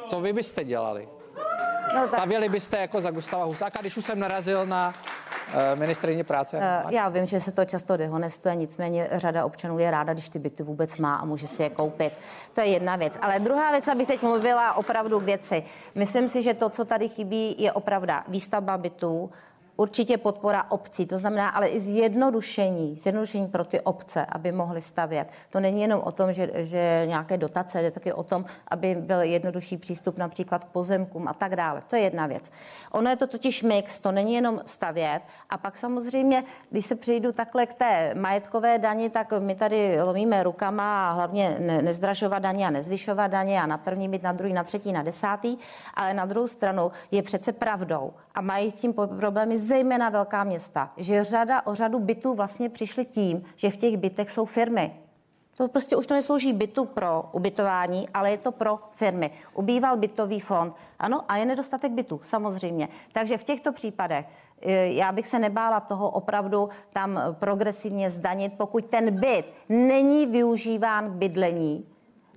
co vy byste dělali? No, Stavěli byste jako za Gustava Husáka, když už jsem narazil na uh, ministrině práce? Uh, já vím, že se to často dehonestuje, nicméně řada občanů je ráda, když ty byty vůbec má a může si je koupit. To je jedna věc. Ale druhá věc, abych teď mluvila opravdu k věci. Myslím si, že to, co tady chybí, je opravda výstavba bytů, určitě podpora obcí, to znamená ale i zjednodušení, zjednodušení pro ty obce, aby mohly stavět. To není jenom o tom, že, že nějaké dotace, je taky o tom, aby byl jednodušší přístup například k pozemkům a tak dále. To je jedna věc. Ono je to totiž mix, to není jenom stavět. A pak samozřejmě, když se přijdu takhle k té majetkové dani, tak my tady lomíme rukama a hlavně ne, nezdražovat daně a nezvyšovat daně a na první být na druhý, na třetí, na desátý. Ale na druhou stranu je přece pravdou a mají s tím problémy zejména velká města, že řada o řadu bytů vlastně přišly tím, že v těch bytech jsou firmy. To prostě už to neslouží bytu pro ubytování, ale je to pro firmy. Ubýval bytový fond, ano, a je nedostatek bytu, samozřejmě. Takže v těchto případech eh, já bych se nebála toho opravdu tam progresivně zdanit, pokud ten byt není využíván k bydlení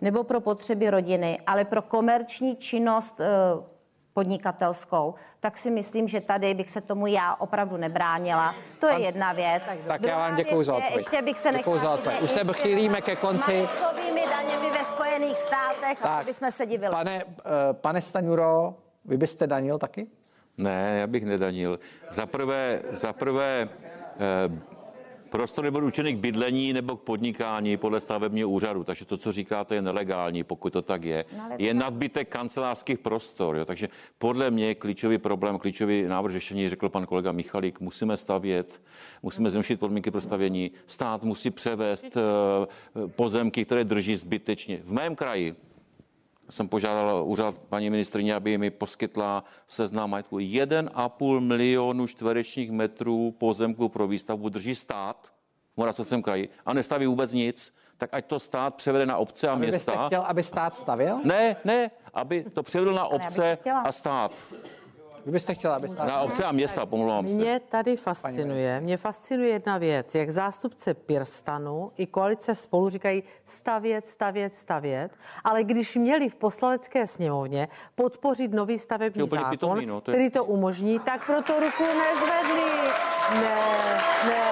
nebo pro potřeby rodiny, ale pro komerční činnost eh, podnikatelskou, tak si myslím, že tady bych se tomu já opravdu nebránila. To je jedna věc. Tak já vám děkuji za odpověď. Ještě bych se děkuji za odpověď. Už se chýlíme ke konci. daněmi ve Spojených státech, tak, aby jsme se divili. Pane, uh, pane Staňuro, vy byste danil taky? Ne, já bych nedanil. Za prvé, za prvé uh, Prostor nebyl určený k bydlení nebo k podnikání podle stavebního úřadu, takže to, co říkáte, je nelegální, pokud to tak je. No, je nadbytek kancelářských prostor, jo, takže podle mě klíčový problém, klíčový návrh řešení, řekl pan kolega Michalík, musíme stavět, musíme zrušit podmínky pro stavění, stát musí převést uh, pozemky, které drží zbytečně. V mém kraji, jsem požádal úřad paní ministrině, aby mi poskytla seznam majetku. 1,5 milionu čtverečních metrů pozemku pro výstavbu drží stát v Moravskoslezském kraji a nestaví vůbec nic tak ať to stát převede na obce a, a města. Byste chtěl, aby stát stavěl? Ne, ne, aby to převedl na obce a stát. Vy byste chtěla, aby stát... Na obce a města, pomlouvám se. Mě tady fascinuje, mě fascinuje jedna věc, jak zástupce Pirstanu i koalice spolu říkají stavět, stavět, stavět, ale když měli v poslanecké sněmovně podpořit nový stavební zákon, pitomí, no, to je... který to umožní, tak proto ruku nezvedli. Ne, ne.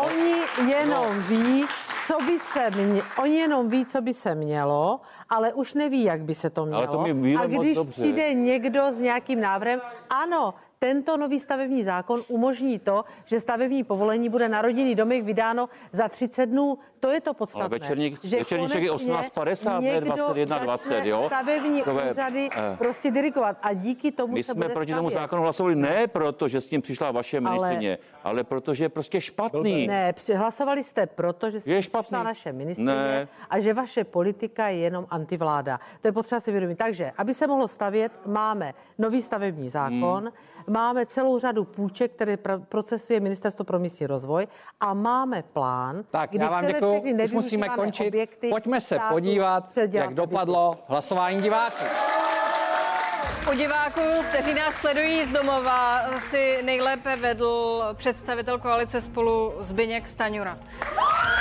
Oni jenom no. ví, co by se mě, oni jenom ví, co by se mělo, ale už neví, jak by se to mělo. Ale to my a když dobře. přijde někdo s nějakým návrhem, ano, tento nový stavební zákon umožní to, že stavební povolení bude na rodinný domek vydáno za 30 dnů. To je to podstatné. Ale večerník, že večerníček je 18.50, ne 21.20, jo? stavební Takové, úřady eh. prostě dirigovat a díky tomu My se jsme proti stavět. tomu zákonu hlasovali ne proto, že s tím přišla vaše ministrině, ale, ale protože je prostě špatný. Ne, hlasovali jste proto, že je špatný. přišla naše ministrině ne. a že vaše politika je jenom antivláda. To je potřeba si vědomit. Takže, aby se mohlo stavět, máme nový stavební zákon, hmm máme celou řadu půjček, které pr- procesuje Ministerstvo pro místní rozvoj a máme plán, tak, kdy já vám děkuji, už musíme končit. Objekty Pojďme se podívat, jak dopadlo byty. hlasování diváků. U diváků, kteří nás sledují z domova, si nejlépe vedl představitel koalice spolu Zbyněk Staňura.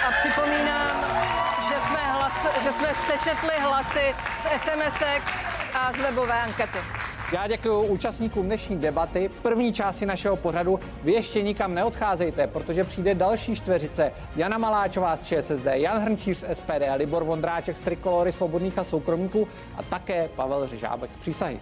A připomínám, že jsme, hlas, že jsme sečetli hlasy z SMSek a z webové ankety. Já děkuji účastníkům dnešní debaty, první části našeho pořadu. Vy ještě nikam neodcházejte, protože přijde další čtveřice. Jana Maláčová z ČSSD, Jan Hrnčíř z SPD, Libor Vondráček z Trikolory svobodných a soukromníků a také Pavel Řežábek z Přísahy.